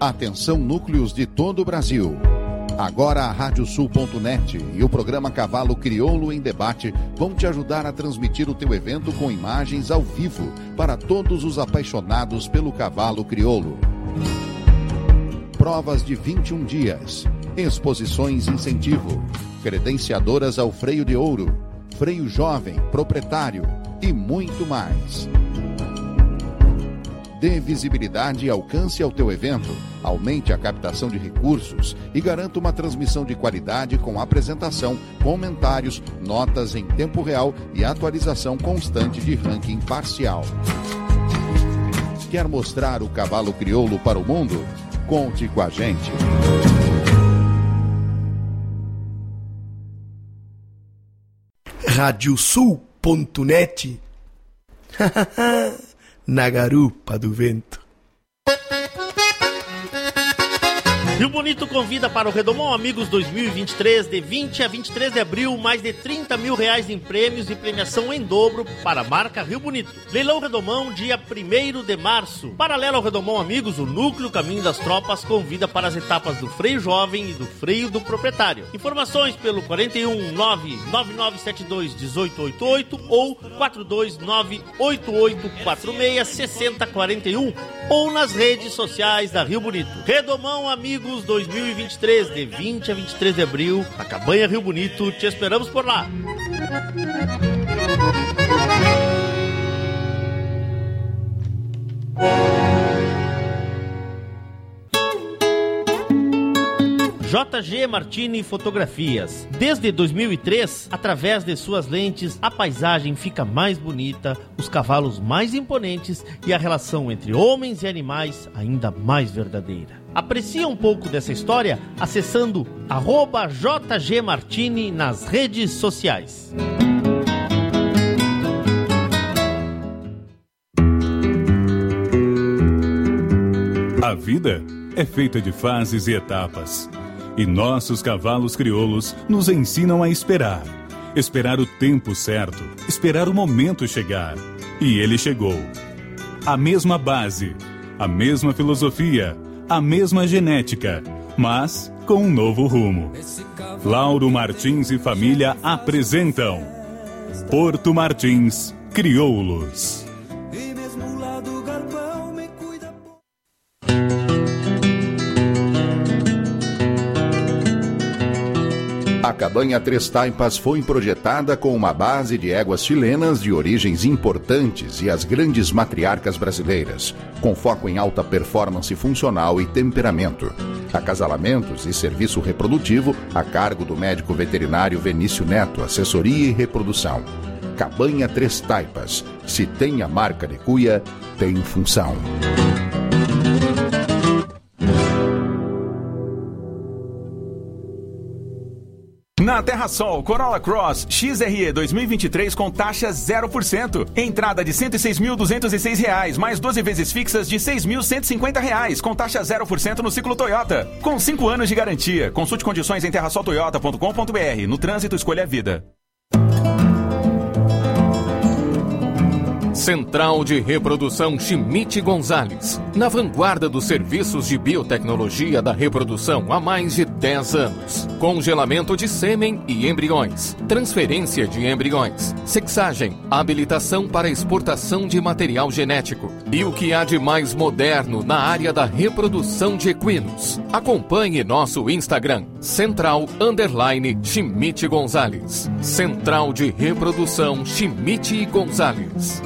Atenção núcleos de todo o Brasil. Agora a Radiosul.net e o programa Cavalo Crioulo em Debate vão te ajudar a transmitir o teu evento com imagens ao vivo para todos os apaixonados pelo cavalo crioulo. Provas de 21 dias, exposições incentivo, credenciadoras ao freio de ouro, freio jovem, proprietário e muito mais. Dê visibilidade e alcance ao teu evento, aumente a captação de recursos e garanta uma transmissão de qualidade com apresentação, comentários, notas em tempo real e atualização constante de ranking parcial. Quer mostrar o cavalo crioulo para o mundo? Conte com a gente. Radiosul.net Na garupa do vento. Rio Bonito convida para o Redomão Amigos 2023, de 20 a 23 de abril, mais de 30 mil reais em prêmios e premiação em dobro para a marca Rio Bonito. Leilão Redomão, dia 1 de março. Paralelo ao Redomão Amigos, o Núcleo Caminho das Tropas convida para as etapas do freio jovem e do freio do proprietário. Informações pelo 41 99972 1888 ou 429 8846 6041 ou nas redes sociais da Rio Bonito. Redomão Amigos 2023, de 20 a 23 de abril, a Cabanha Rio Bonito. Te esperamos por lá. JG Martini Fotografias. Desde 2003, através de suas lentes, a paisagem fica mais bonita, os cavalos mais imponentes e a relação entre homens e animais ainda mais verdadeira. Aprecie um pouco dessa história acessando arroba JG Martini nas redes sociais. A vida é feita de fases e etapas. E nossos cavalos crioulos nos ensinam a esperar. Esperar o tempo certo, esperar o momento chegar. E ele chegou. A mesma base, a mesma filosofia, a mesma genética, mas com um novo rumo. Lauro Martins e família apresentam Porto Martins Crioulos. A cabanha Três Taipas foi projetada com uma base de éguas chilenas de origens importantes e as grandes matriarcas brasileiras, com foco em alta performance funcional e temperamento. Acasalamentos e serviço reprodutivo a cargo do médico veterinário Venício Neto, assessoria e reprodução. Cabanha Três Taipas. Se tem a marca de cuia, tem função. Terra Sol, Corolla Cross XRE 2023 com taxa 0%. Entrada de R$ 106.206, mais 12 vezes fixas de R$ 6.150, com taxa 0% no ciclo Toyota. Com 5 anos de garantia. Consulte condições em terrasoltoyota.com.br. No trânsito, escolha a vida. Central de Reprodução Chimite Gonzales. Na vanguarda dos serviços de biotecnologia da reprodução há mais de 10 anos. Congelamento de sêmen e embriões. Transferência de embriões. Sexagem. Habilitação para exportação de material genético. E o que há de mais moderno na área da reprodução de equinos. Acompanhe nosso Instagram. Central Underline Chimite Gonzales. Central de Reprodução Chimite Gonzales.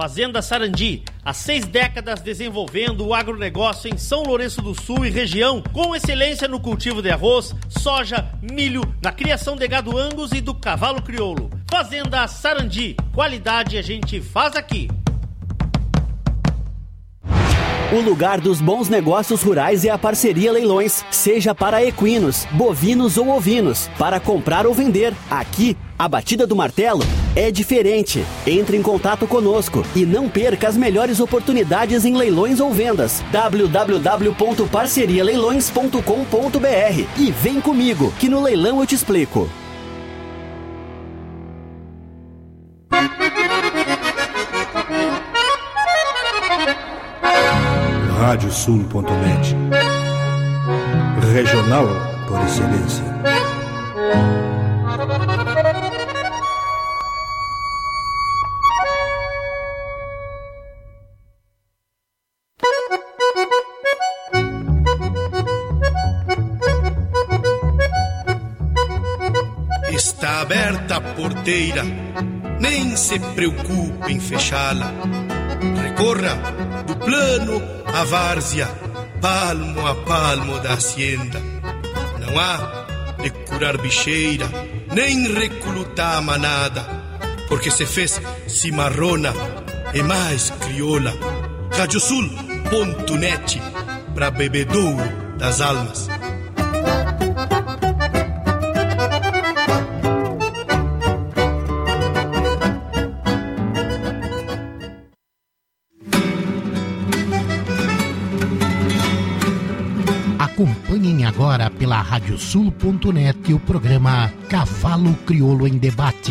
Fazenda Sarandi, há seis décadas desenvolvendo o agronegócio em São Lourenço do Sul e região, com excelência no cultivo de arroz, soja, milho, na criação de gado angus e do cavalo crioulo. Fazenda Sarandi, qualidade a gente faz aqui. O lugar dos bons negócios rurais é a parceria Leilões, seja para equinos, bovinos ou ovinos, para comprar ou vender. Aqui, a batida do martelo é diferente. Entre em contato conosco e não perca as melhores oportunidades em leilões ou vendas. www.parcerialeilões.com.br e vem comigo que no leilão eu te explico. radiosul.net Regional por excelência. Porteira, nem se preocupe em fechá-la. Recorra do plano à várzea, palmo a palmo da hacienda. Não há de curar bicheira, nem reclutar a manada, porque se fez cimarrona e mais crioula. Radiosul.net para bebedouro das almas. Pela radiosul.net o programa Cavalo Crioulo em Debate.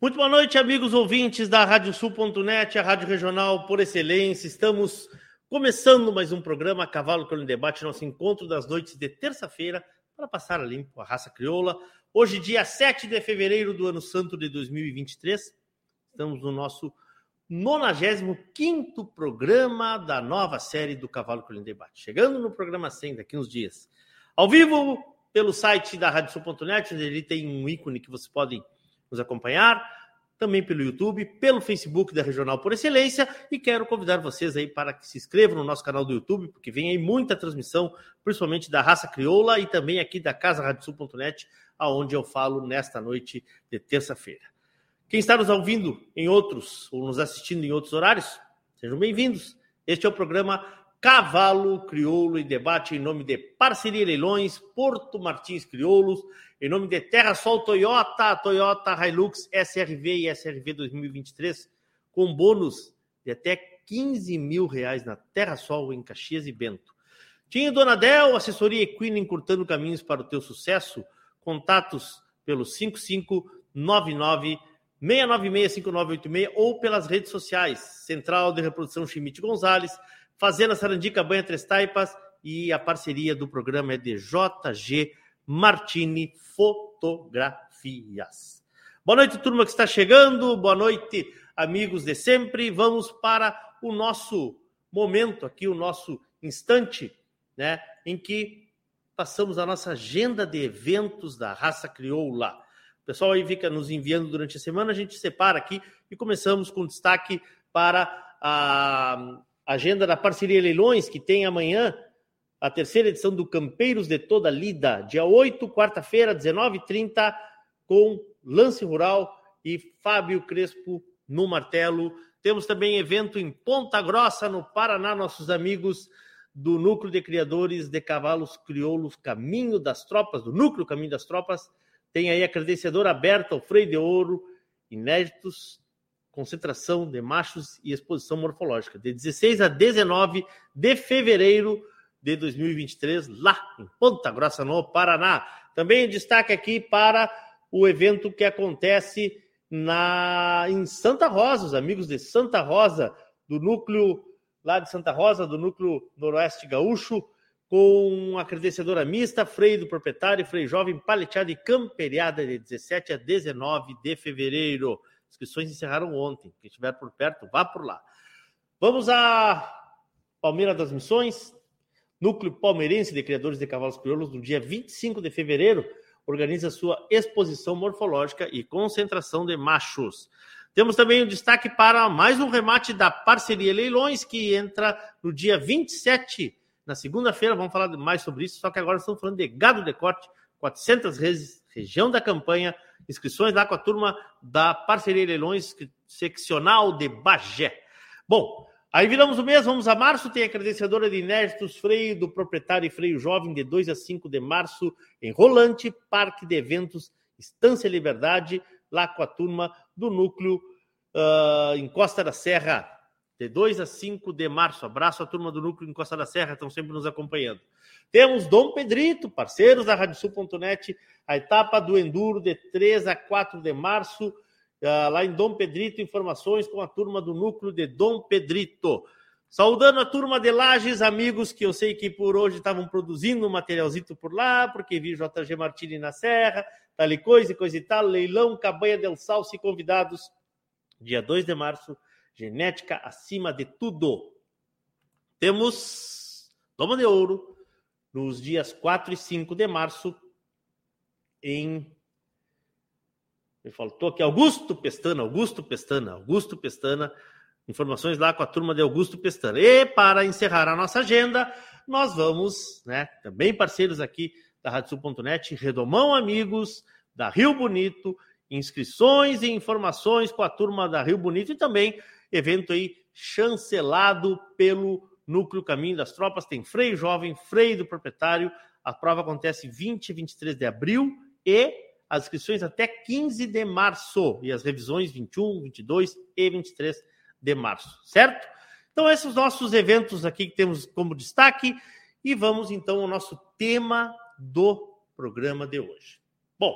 Muito boa noite, amigos ouvintes da Radiosul.net, a rádio regional por excelência. Estamos começando mais um programa Cavalo Crioulo em Debate, nosso encontro das noites de terça-feira para passar a limpo a raça crioula. Hoje, dia 7 de fevereiro do ano santo de 2023, estamos no nosso 95 programa da nova série do Cavalo em Debate. Chegando no programa 100 daqui uns dias. Ao vivo, pelo site da Radiosul.net, onde ele tem um ícone que vocês podem nos acompanhar, também pelo YouTube, pelo Facebook da Regional por Excelência e quero convidar vocês aí para que se inscrevam no nosso canal do YouTube, porque vem aí muita transmissão, principalmente da raça crioula e também aqui da Casa Radiosul.net, aonde eu falo nesta noite de terça-feira. Quem está nos ouvindo em outros ou nos assistindo em outros horários, sejam bem-vindos. Este é o programa Cavalo Crioulo e Debate em nome de Parceria Leilões, Porto Martins Crioulos, em nome de Terra Sol Toyota, Toyota Hilux SRV e SRV 2023, com bônus de até 15 mil reais na Terra Sol em Caxias e Bento. Tinha Donadel, assessoria equina encurtando caminhos para o teu sucesso. Contatos pelo 5599 6965986 ou pelas redes sociais. Central de Reprodução Chimite Gonzalez, Fazenda Sarandica Banha Três Taipas e a parceria do programa é de JG Martini Fotografias. Boa noite, turma que está chegando. Boa noite, amigos de sempre. Vamos para o nosso momento aqui, o nosso instante, né, em que passamos a nossa agenda de eventos da raça crioula. O pessoal aí fica nos enviando durante a semana, a gente separa aqui e começamos com destaque para a agenda da Parceria Leilões, que tem amanhã a terceira edição do Campeiros de Toda Lida, dia 8, quarta-feira, 19h30, com Lance Rural e Fábio Crespo no martelo. Temos também evento em Ponta Grossa, no Paraná, nossos amigos do Núcleo de Criadores de Cavalos Crioulos Caminho das Tropas, do Núcleo Caminho das Tropas. Tem aí a credenciadora aberta, o Freio de Ouro, inéditos concentração de machos e exposição morfológica, de 16 a 19 de fevereiro de 2023, lá em Ponta Grossa, no Paraná. Também destaque aqui para o evento que acontece na em Santa Rosa, os amigos de Santa Rosa, do núcleo lá de Santa Rosa, do núcleo Noroeste Gaúcho, com a credenciadora mista, freio do proprietário, freio jovem, paleteada e camperiada de 17 a 19 de fevereiro inscrições encerraram ontem. Quem estiver por perto, vá por lá. Vamos a Palmeira das Missões, Núcleo Palmeirense de Criadores de Cavalos Crioulos, no dia 25 de fevereiro, organiza sua exposição morfológica e concentração de machos. Temos também o um destaque para mais um remate da parceria Leilões, que entra no dia 27, na segunda-feira. Vamos falar mais sobre isso, só que agora estamos falando de gado de corte, 400 reses, região da campanha, inscrições lá com a turma da Parceria Leilões Seccional de Bagé. Bom, aí viramos o mês, vamos a março, tem a credenciadora de inéditos, freio do proprietário e freio jovem de 2 a 5 de março, em Rolante, Parque de Eventos, Estância Liberdade, lá com a turma do núcleo uh, em Costa da Serra. de 2 a 5 de março. Abraço à turma do Núcleo Encosta da Serra, estão sempre nos acompanhando. Temos Dom Pedrito, parceiros da Radiosul.net, a etapa do Enduro de 3 a 4 de março, uh, lá em Dom Pedrito, informações com a turma do Núcleo de Dom Pedrito. Saudando a turma de Lages, amigos que eu sei que por hoje estavam produzindo um materialzito por lá, porque vi JG Martini na Serra, tal e coisa e coisa e tal. Leilão Cabanha del Salce, convidados, dia 2 de março, genética acima de tudo. Temos Toma de Ouro nos dias 4 e 5 de março em. Me faltou aqui Augusto Pestana, Augusto Pestana, Augusto Pestana Informações lá com a turma de Augusto Pestana. E para encerrar a nossa agenda, nós vamos, né, também parceiros aqui da Radiosul.net, Redomão Amigos, da Rio Bonito, inscrições e informações com a turma da Rio Bonito e também evento aí chancelado pelo Núcleo Caminho das Tropas. Tem freio jovem, freio do proprietário. A prova acontece 20 e 23 de abril e as inscrições até 15 de março e as revisões 21, 22 e 23 de março, certo? Então, esses nossos eventos aqui que temos como destaque. E vamos então ao nosso tema do programa de hoje. Bom,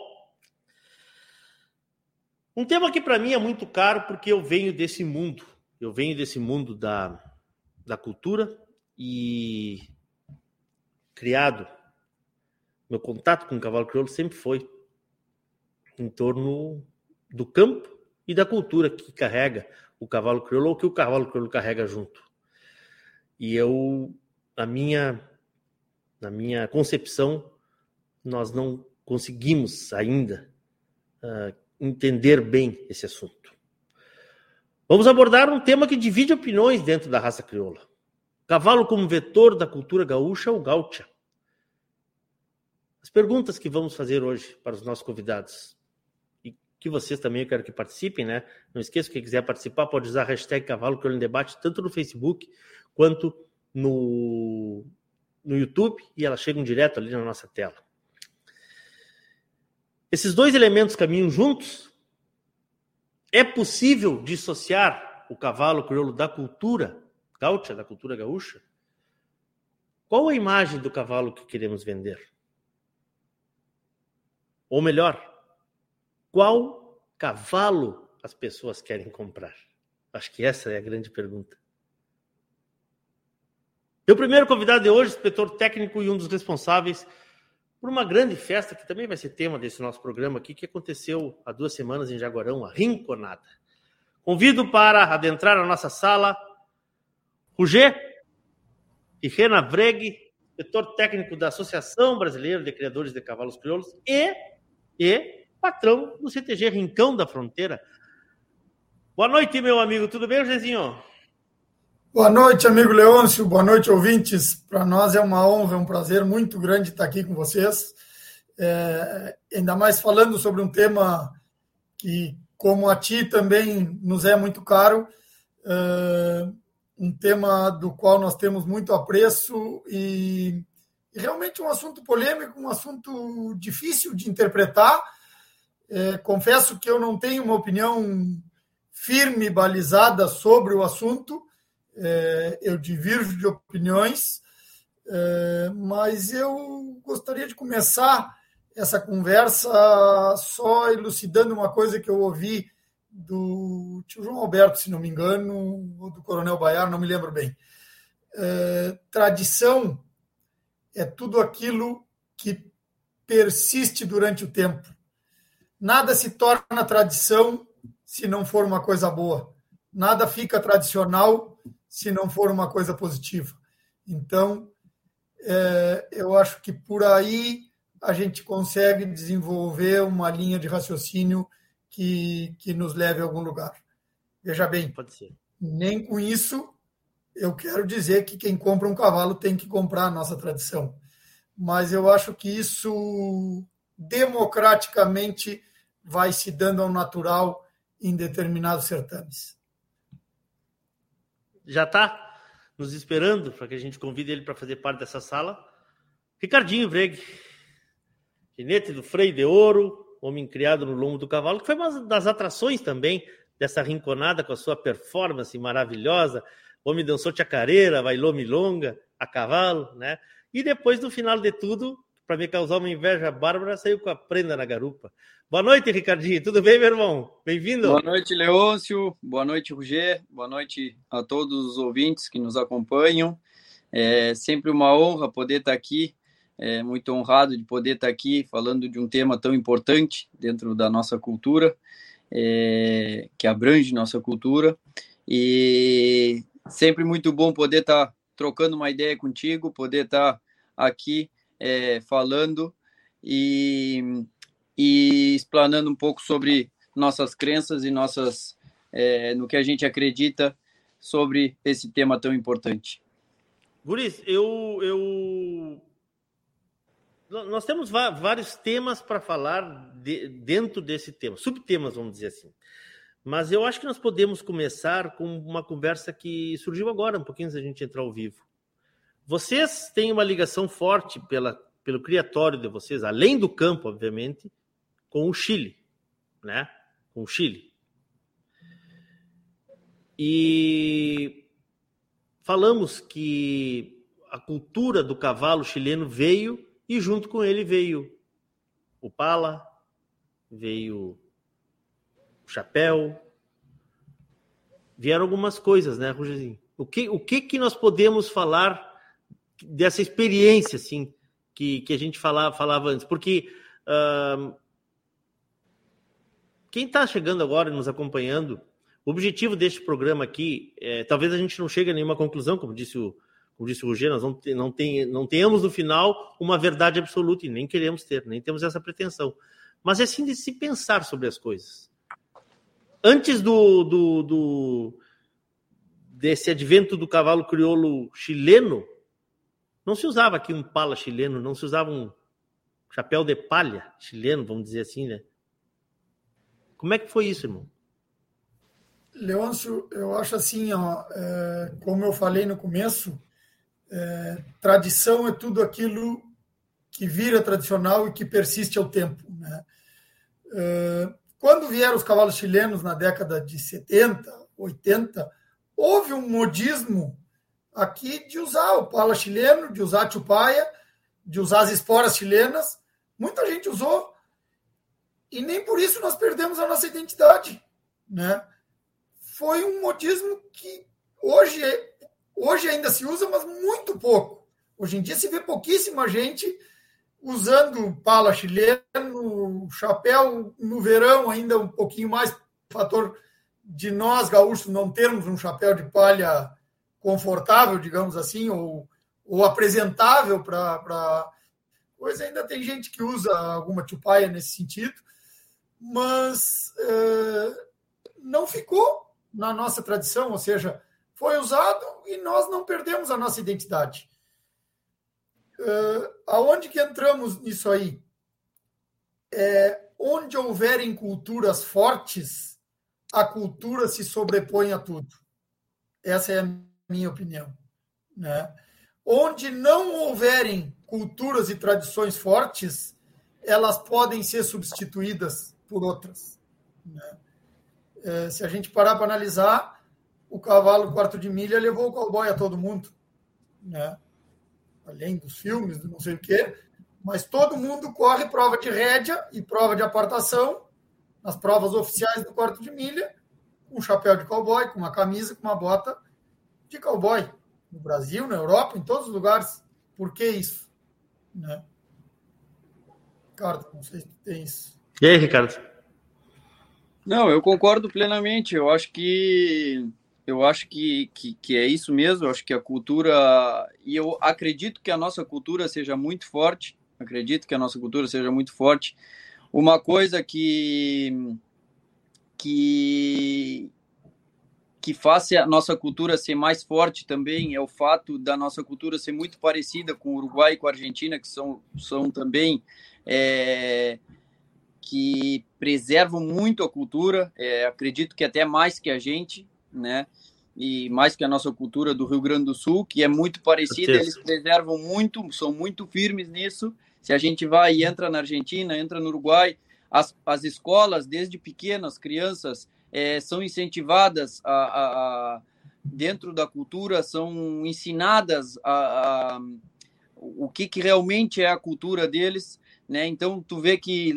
um tema que para mim é muito caro porque eu venho desse mundo, eu venho desse mundo da, da cultura e criado, meu contato com o cavalo crioulo sempre foi em torno do campo e da cultura que carrega o cavalo crioulo ou que o cavalo crioulo carrega junto. E eu, na minha, na minha concepção, nós não conseguimos ainda uh, entender bem esse assunto. Vamos abordar um tema que divide opiniões dentro da raça crioula. Cavalo como vetor da cultura gaúcha ou gaúcha? As perguntas que vamos fazer hoje para os nossos convidados que vocês também eu quero que participem, né? Não esqueça, quem quiser participar pode usar a hashtag Cavalo Crioulo em Debate, tanto no Facebook quanto no, no YouTube, e elas chegam direto ali na nossa tela. Esses dois elementos caminham juntos? É possível dissociar o cavalo crioulo da cultura gaúcha, da cultura gaúcha? Qual a imagem do cavalo que queremos vender? Ou melhor, qual cavalo as pessoas querem comprar? Acho que essa é a grande pergunta. O primeiro convidado de hoje, inspetor técnico e um dos responsáveis por uma grande festa que também vai ser tema desse nosso programa aqui, que aconteceu há duas semanas em Jaguarão, a Rinconada. Convido para adentrar a nossa sala Roger e Rena Vreg, inspetor técnico da Associação Brasileira de Criadores de Cavalos Crioulos e, e patrão do CTG Rincão da Fronteira. Boa noite, meu amigo. Tudo bem, Jezinho? Boa noite, amigo Leôncio. Boa noite, ouvintes. Para nós é uma honra, um prazer muito grande estar aqui com vocês. É, ainda mais falando sobre um tema que, como a ti, também nos é muito caro. É, um tema do qual nós temos muito apreço e, e realmente um assunto polêmico, um assunto difícil de interpretar, é, confesso que eu não tenho uma opinião firme, balizada sobre o assunto. É, eu divirjo de opiniões, é, mas eu gostaria de começar essa conversa só elucidando uma coisa que eu ouvi do tio João Alberto, se não me engano, ou do Coronel Baiar, não me lembro bem. É, tradição é tudo aquilo que persiste durante o tempo. Nada se torna tradição se não for uma coisa boa. Nada fica tradicional se não for uma coisa positiva. Então, é, eu acho que por aí a gente consegue desenvolver uma linha de raciocínio que, que nos leve a algum lugar. Veja bem, nem com isso eu quero dizer que quem compra um cavalo tem que comprar a nossa tradição. Mas eu acho que isso democraticamente vai se dando ao natural em determinados certames. Já está nos esperando para que a gente convide ele para fazer parte dessa sala. Ricardinho Vreg, ginete do freio de ouro, homem criado no lombo do cavalo, que foi uma das atrações também dessa rinconada com a sua performance maravilhosa. O homem dançou chacareira, bailou milonga, a cavalo, né? E depois, no final de tudo, para me causar uma inveja bárbara, saiu com a prenda na garupa. Boa noite, Ricardinho. Tudo bem, meu irmão? Bem-vindo. Boa noite, Leôncio. Boa noite, Roger. Boa noite a todos os ouvintes que nos acompanham. É sempre uma honra poder estar aqui. É muito honrado de poder estar aqui falando de um tema tão importante dentro da nossa cultura, é, que abrange nossa cultura. E sempre muito bom poder estar trocando uma ideia contigo, poder estar aqui é, falando e, e explanando um pouco sobre nossas crenças e nossas é, no que a gente acredita sobre esse tema tão importante. Guris, eu, eu nós temos vários temas para falar de, dentro desse tema, subtemas, vamos dizer assim. Mas eu acho que nós podemos começar com uma conversa que surgiu agora, um pouquinho antes da gente entrar ao vivo. Vocês têm uma ligação forte pela, pelo criatório de vocês, além do campo, obviamente, com o Chile, né? Com o Chile. E falamos que a cultura do cavalo chileno veio e junto com ele veio o pala, veio o chapéu, vieram algumas coisas, né, Rogerzinho? O que, o que que nós podemos falar dessa experiência, assim, que, que a gente falava, falava antes? Porque uh, quem está chegando agora nos acompanhando, o objetivo deste programa aqui, é, talvez a gente não chegue a nenhuma conclusão, como disse o, como disse o Roger, nós não, não, tem, não tenhamos no final uma verdade absoluta e nem queremos ter, nem temos essa pretensão. Mas é sim de se pensar sobre as coisas. Antes do, do, do desse advento do cavalo crioulo chileno, não se usava aqui um pala chileno, não se usava um chapéu de palha chileno, vamos dizer assim, né? Como é que foi isso, irmão? Leôncio, eu acho assim, ó, é, como eu falei no começo, é, tradição é tudo aquilo que vira tradicional e que persiste ao tempo. Né? É, quando vieram os cavalos chilenos na década de 70, 80, houve um modismo aqui de usar o pala chileno, de usar a chupaia, de usar as esporas chilenas. Muita gente usou e nem por isso nós perdemos a nossa identidade, né? Foi um modismo que hoje Hoje ainda se usa, mas muito pouco. Hoje em dia se vê pouquíssima gente usando pala chileno, chapéu no verão ainda um pouquinho mais fator de nós gaúchos não termos um chapéu de palha confortável, digamos assim, ou, ou apresentável para pois ainda tem gente que usa alguma chupaia nesse sentido, mas é, não ficou na nossa tradição, ou seja, foi usado e nós não perdemos a nossa identidade. Uh, aonde que entramos nisso aí? É, onde houverem culturas fortes, a cultura se sobrepõe a tudo. Essa é a minha opinião. Né? Onde não houverem culturas e tradições fortes, elas podem ser substituídas por outras. Né? É, se a gente parar para analisar, o cavalo quarto de milha levou o cowboy a todo mundo, né? Além dos filmes, não sei o quê, mas todo mundo corre prova de rédea e prova de apartação nas provas oficiais do quarto de milha, com um chapéu de cowboy, com uma camisa, com uma bota de cowboy. No Brasil, na Europa, em todos os lugares. Por que isso? Né? Ricardo, não sei se tem isso. E aí, Ricardo? Não, eu concordo plenamente. Eu acho que eu acho que, que, que, é isso mesmo. Eu acho que a cultura. E eu acredito que a nossa cultura seja muito forte. Acredito que a nossa cultura seja muito forte. Uma coisa que. que que faça a nossa cultura ser mais forte também é o fato da nossa cultura ser muito parecida com o Uruguai e com a Argentina, que são, são também é, que preservam muito a cultura, é, acredito que até mais que a gente, né? E mais que a nossa cultura do Rio Grande do Sul, que é muito parecida, eles preservam muito, são muito firmes nisso. Se a gente vai e entra na Argentina, entra no Uruguai, as, as escolas, desde pequenas, crianças, é, são incentivadas a, a, a, dentro da cultura, são ensinadas a, o que, que realmente é a cultura deles. Né? Então, tu vê que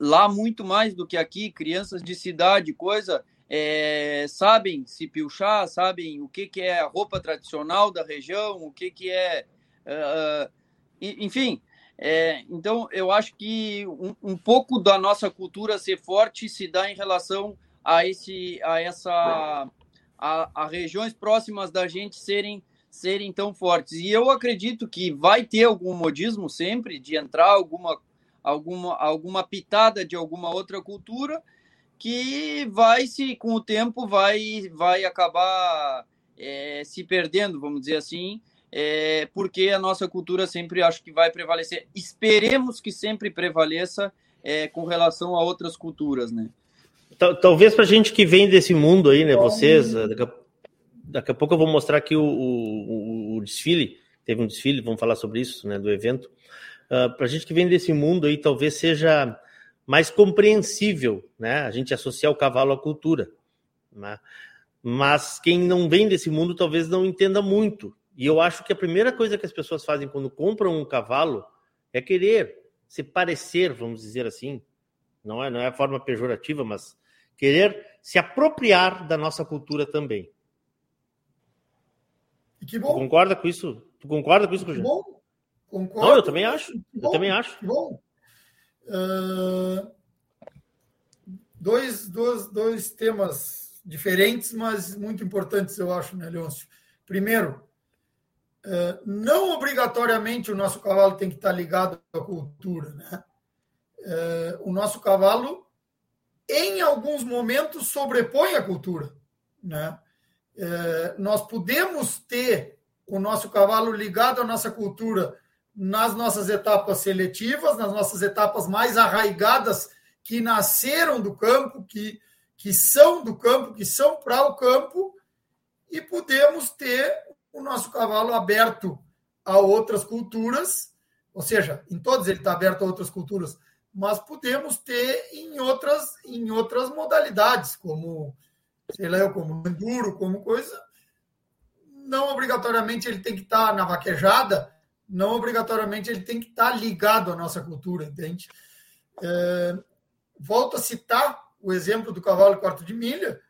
lá, muito mais do que aqui, crianças de cidade, coisa, é, sabem se pilchar, sabem o que, que é a roupa tradicional da região, o que, que é. Uh, enfim, é, então eu acho que um, um, pouco da nossa cultura ser forte se dá em relação a esse a essa a, a, regiões próximas da gente serem serem tão fortes. E eu acredito que vai ter algum modismo sempre de entrar alguma alguma alguma pitada de alguma outra cultura que vai se com o tempo vai vai acabar é, se perdendo vamos dizer assim é, porque a nossa cultura sempre acho que vai prevalecer. Esperemos que sempre prevaleça é, com relação a outras culturas né talvez para gente que vem desse mundo aí, né? Vocês, eh, daqui a, daqui a pouco eu vou mostrar aqui o, o, o, desfile. Teve um desfile, vamos falar sobre isso, né? Do evento. Uh, ah, para gente que vem desse mundo aí, talvez seja mais compreensível, né? A gente associar o cavalo à cultura, né? Mas quem não vem desse mundo talvez não entenda muito. E eu acho que a primeira coisa que as pessoas fazem quando compram um cavalo é querer se parecer, vamos dizer assim, não é, não é a forma pejorativa, mas querer se apropriar da nossa cultura também. E que bom. Tu concorda com isso? Tu concorda com isso, Que bom. Concordo. Não, eu também acho. eu também acho. Que bom. Uh, dois, dois, dois temas diferentes, mas muito importantes, eu acho, né, Leôncio? Primeiro, uh, não obrigatoriamente o nosso cavalo tem que estar ligado à cultura, né? Uh, o nosso cavalo em alguns momentos sobrepõe a cultura. Né? É, nós podemos ter o nosso cavalo ligado à nossa cultura nas nossas etapas seletivas, nas nossas etapas mais arraigadas, que nasceram do campo, que, que são do campo, que são para o campo, e podemos ter o nosso cavalo aberto a outras culturas, ou seja, em todos ele está aberto a outras culturas, mas podemos ter em outras, em outras modalidades, como, sei lá, como enduro, como coisa. Não obrigatoriamente ele tem que estar na vaquejada, não obrigatoriamente ele tem que estar ligado à nossa cultura, entende? É, volto a citar o exemplo do cavalo quarto de milha,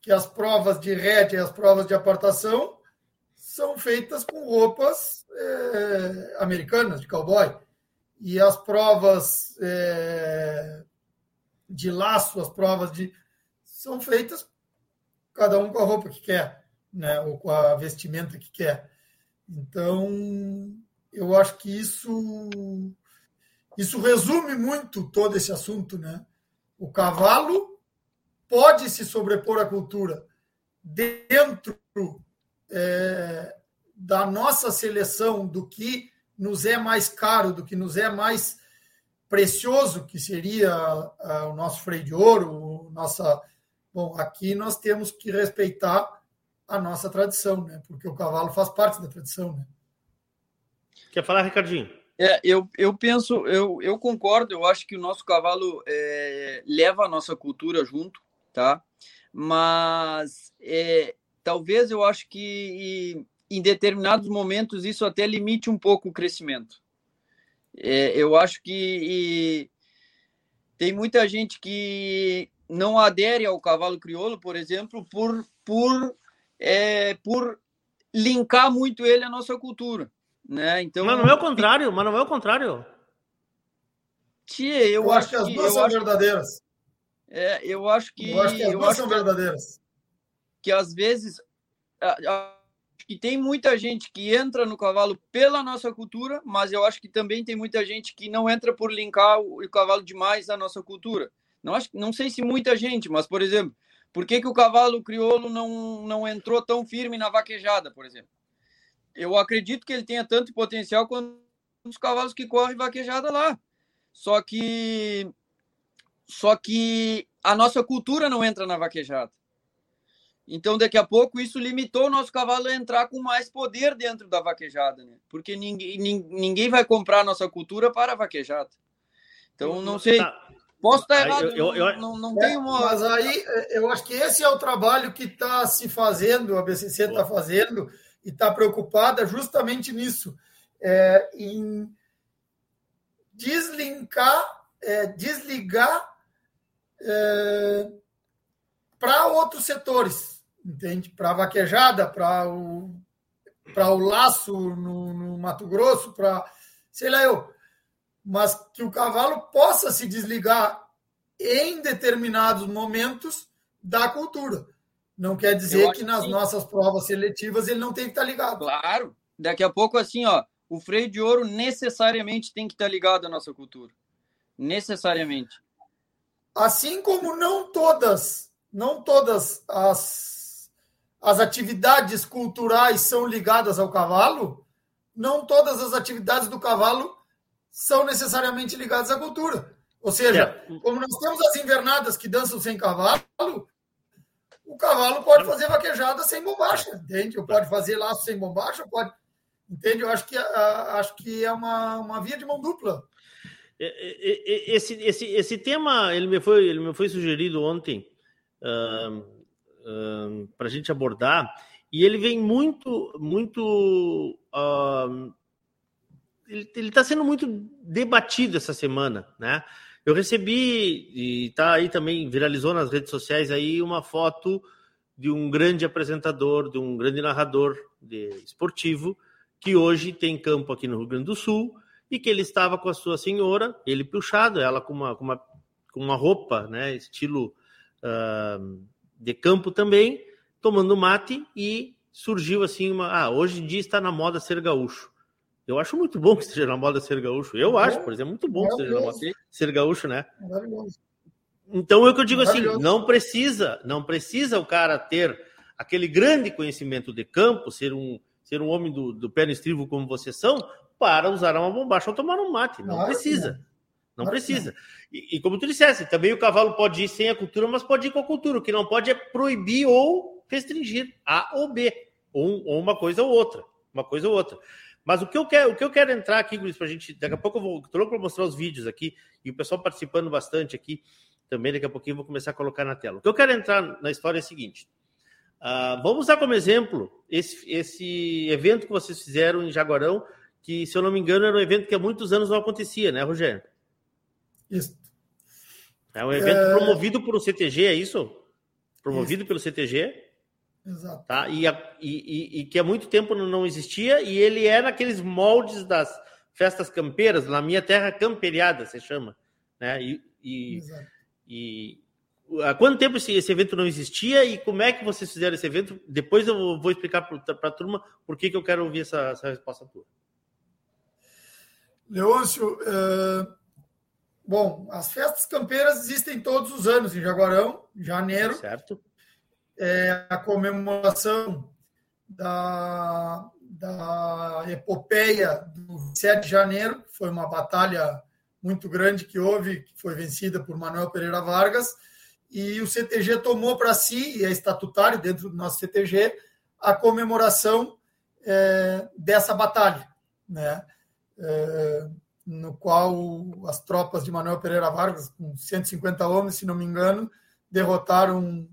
que as provas de rédea e as provas de apartação são feitas com roupas é, americanas, de cowboy e as provas é, de laço, as provas de. são feitas cada um com a roupa que quer, né? ou com a vestimenta que quer. Então, eu acho que isso, isso resume muito todo esse assunto. Né? O cavalo pode se sobrepor à cultura dentro é, da nossa seleção do que nos é mais caro, do que nos é mais precioso, que seria uh, o nosso freio de ouro, nossa. Bom, aqui nós temos que respeitar a nossa tradição, né? Porque o cavalo faz parte da tradição, né? Quer falar, Ricardinho? É, eu, eu penso, eu, eu concordo, eu acho que o nosso cavalo é, leva a nossa cultura junto, tá? Mas é, talvez eu acho que em determinados momentos isso até limite um pouco o crescimento. É, eu acho que tem muita gente que não adere ao cavalo crioulo, por exemplo, por por é, por linkar muito ele à nossa cultura, né? Então, mas não é o contrário, mas não é o contrário. Tia, eu, eu acho, que as duas são verdadeiras. É, eu acho que eu acho que as duas são verdadeiras. Que às vezes que tem muita gente que entra no cavalo pela nossa cultura, mas eu acho que também tem muita gente que não entra por linkar o, o cavalo demais à nossa cultura. Não, acho, não sei se muita gente, mas, por exemplo, por que, que o cavalo crioulo não, não entrou tão firme na vaquejada, por exemplo? Eu acredito que ele tenha tanto potencial quanto os cavalos que correm vaquejada lá. Só que só que a nossa cultura não entra na vaquejada. Então, daqui a pouco, isso limitou o nosso cavalo a entrar com mais poder dentro da vaquejada, né? Porque ninguém, ninguém vai comprar a nossa cultura para a vaquejada. Então, não sei. Tá. Posso estar errado, eu, eu, eu, não, não, é, tem uma. Mas aí eu acho que esse é o trabalho que está se fazendo, a BCC está fazendo e está preocupada justamente nisso, é, em deslinkar, é, desligar é, para outros setores, entende? Para a vaquejada, para o, o laço no, no Mato Grosso, para sei lá eu, mas que o cavalo possa se desligar em determinados momentos da cultura. Não quer dizer que nas que nossas provas seletivas ele não tem que estar ligado. Claro. Daqui a pouco, assim, ó, o freio de ouro necessariamente tem que estar ligado à nossa cultura. Necessariamente. Assim como não todas, não todas as, as atividades culturais são ligadas ao cavalo, não todas as atividades do cavalo são necessariamente ligadas à cultura. Ou seja, é. como nós temos as invernadas que dançam sem cavalo, o cavalo pode fazer vaquejada sem bombacha, entende? Ou pode fazer laço sem bombacha, pode. Entende? Eu acho que, acho que é uma, uma via de mão dupla. Esse, esse, esse tema ele me foi, ele me foi sugerido ontem uh, para a gente abordar e ele vem muito muito ele está sendo muito debatido essa semana, né? Eu recebi e está aí também viralizou nas redes sociais aí uma foto de um grande apresentador, de um grande narrador de esportivo que hoje tem campo aqui no Rio Grande do Sul e que ele estava com a sua senhora, ele puxado, ela com uma, com uma, com uma roupa, né, estilo uh, de campo também, tomando mate e surgiu assim uma, ah, hoje em dia está na moda ser gaúcho. Eu acho muito bom que esteja na moda ser gaúcho. Eu acho, por exemplo, muito bom que esteja na moda ser gaúcho, né? Então é o que eu digo assim, não precisa, não precisa o cara ter aquele grande conhecimento de campo, ser um ser um homem do, do pé no estribo como vocês são, para usar uma bombacha ou tomar um mate. Não claro precisa. Não, precisa. E, e, como tu disseste, também o cavalo pode ir sem a cultura, mas pode ir com a cultura. O que não pode é proibir ou restringir A ou B, ou, ou uma coisa ou outra. Uma coisa ou outra. Mas o que eu quero, o que eu quero entrar aqui, Luiz, para a gente. Daqui a pouco eu vou. Estou para mostrar os vídeos aqui, e o pessoal participando bastante aqui também. Daqui a pouquinho eu vou começar a colocar na tela. O que eu quero entrar na história é o seguinte. Uh, vamos usar como exemplo esse, esse evento que vocês fizeram em Jaguarão, que, se eu não me engano, era um evento que há muitos anos não acontecia, né, Rogério? Isso. É um evento é... promovido por um CTG, é isso? Promovido isso. pelo CTG. Exato. Tá? E, a, e, e, que há muito tempo não existia, e ele é naqueles moldes das festas campeiras, na minha terra camperiada, se chama. Né? E, e, e, há quanto tempo esse, esse, evento não existia e como é que vocês fizeram esse evento? Depois eu vou explicar para a turma por que, que eu quero ouvir essa, essa resposta tua. Leôncio, é... bom, as festas campeiras existem todos os anos em Jaguarão, em janeiro. Certo. É a comemoração da, da epopeia do 7 de janeiro, que foi uma batalha muito grande que houve, que foi vencida por Manuel Pereira Vargas, e o CTG tomou para si, e é estatutário dentro do nosso CTG, a comemoração é, dessa batalha. Né? é, no qual as tropas de Manuel Pereira Vargas, com 150 homens, se não me engano, derrotaram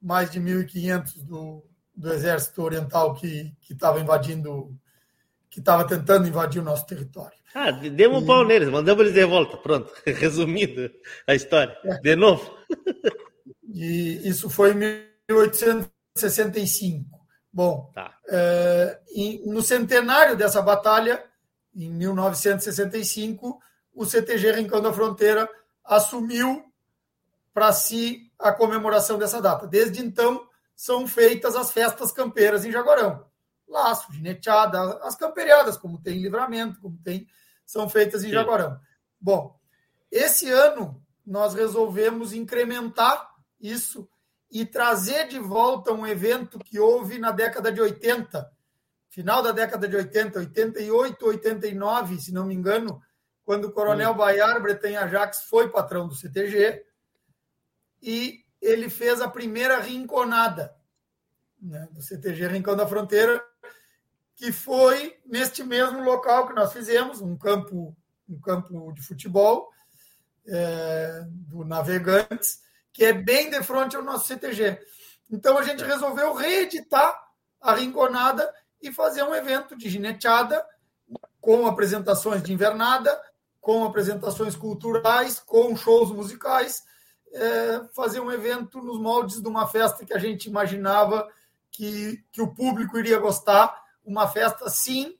mais de 1.500 do, do exército oriental que estava invadindo, que estava tentando invadir o nosso território. Ah, demos um pau neles, mandamos eles de volta, pronto. Resumindo a história, é. de novo. e isso foi em 1865. Bom, tá. é, no centenário dessa batalha, em 1965, o CTG Rincão da Fronteira assumiu para si a comemoração dessa data. Desde então, são feitas as festas campeiras em Jaguarão. Laço, gineteada, as camperiadas, como tem em livramento, como tem, são feitas em Sim. Jaguarão. Bom, esse ano nós resolvemos incrementar isso e trazer de volta um evento que houve na década de 80, final da década de 80, 88, 89, se não me engano, quando o Coronel Sim. Bayar Bretanha Jacques foi patrão do CTG, e ele fez a primeira rinconada né, do CTG Rincão da Fronteira, que foi neste mesmo local que nós fizemos, um campo, um campo de futebol, é, do Navegantes, que é bem de frente ao nosso CTG. Então a gente resolveu reeditar a Rinconada e fazer um evento de gineteada com apresentações de invernada, com apresentações culturais, com shows musicais, é, fazer um evento nos moldes de uma festa que a gente imaginava que, que o público iria gostar, uma festa sim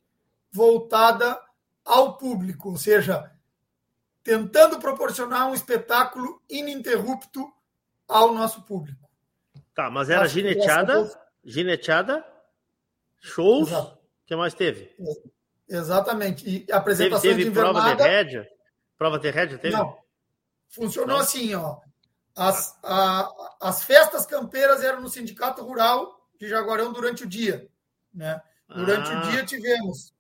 voltada ao público, ou seja, tentando proporcionar um espetáculo ininterrupto ao nosso público. Tá, mas era gineteada, gineteada, shows, o que mais teve? Exatamente. E apresentações teve, teve de invernada... prova de rédea? Prova de rédea teve? Não. Funcionou Não. assim, ó. As, a, as festas campeiras eram no Sindicato Rural de Jaguarão durante o dia. Né? Durante ah. o dia tivemos,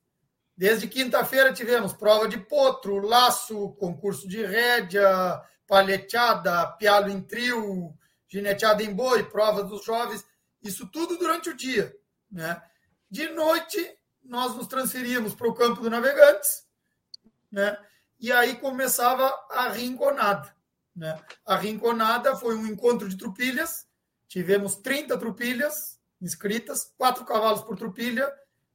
desde quinta-feira tivemos prova de potro, laço, concurso de rédea, palheteada, pialo em trio, gineteada em boi, prova dos jovens, isso tudo durante o dia. Né? De noite, nós nos transferíamos para o campo do Navegantes, né? e aí começava a rinconada. Né? A rinconada foi um encontro de trupilhas, tivemos 30 trupilhas inscritas, quatro cavalos por trupilha,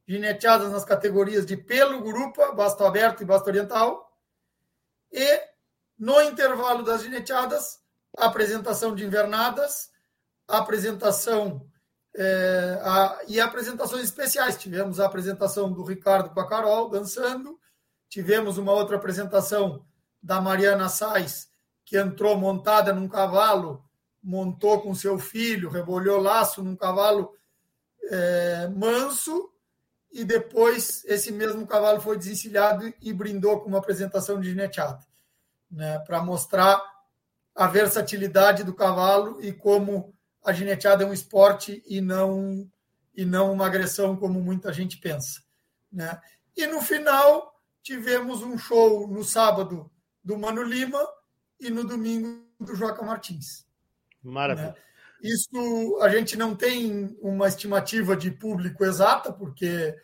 gineteadas nas categorias de pelo, grupa, basto aberto e basto oriental. E no intervalo das gineteadas, apresentação de invernadas, apresentação é, a, e apresentações especiais. Tivemos a apresentação do Ricardo com a Carol dançando, tivemos uma outra apresentação da Mariana Sais que entrou montada num cavalo, montou com seu filho, rebolhou laço num cavalo é, manso, e depois esse mesmo cavalo foi desencilhado e brindou com uma apresentação de gineteada, né, para mostrar a versatilidade do cavalo e como a gineteada é um esporte e não e não uma agressão como muita gente pensa, né? E no final tivemos um show no sábado do Mano Lima e no domingo do Joca Martins. Maravilha. Né? Isso a gente não tem uma estimativa de público exata, porque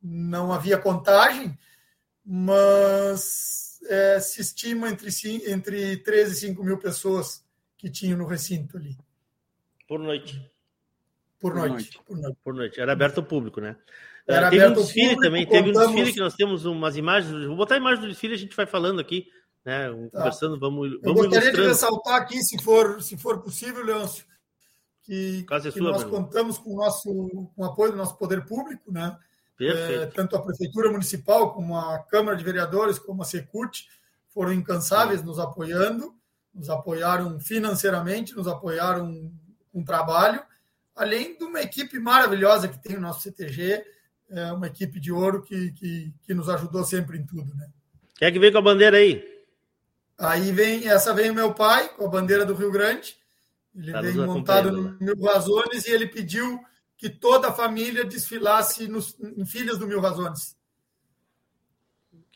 não havia contagem, mas é, se estima entre, entre 13 e 5 mil pessoas que tinham no recinto ali. Por noite. Por noite. Por noite. Por noite. Por noite. Era aberto ao público, né? Era teve aberto um desfile público, também, contamos... teve um desfile que nós temos umas imagens. Vou botar a imagem do desfile, a gente vai falando aqui né? Tá. Conversando, vamos, vamos Eu gostaria de ressaltar aqui, se for, se for possível, Leôncio, que, é que sua, nós contamos com o nosso com o apoio do nosso poder público, né? É, tanto a prefeitura municipal como a Câmara de Vereadores, como a Secult, foram incansáveis nos apoiando, nos apoiaram financeiramente, nos apoiaram com trabalho, além de uma equipe maravilhosa que tem o nosso CTG, é uma equipe de ouro que, que, que nos ajudou sempre em tudo, né? Quer é que vem com a bandeira aí? Aí vem, essa vem o meu pai, com a bandeira do Rio Grande. Ele tá vem montado no Mil Razones e ele pediu que toda a família desfilasse nos, em filhas do Mil Razones.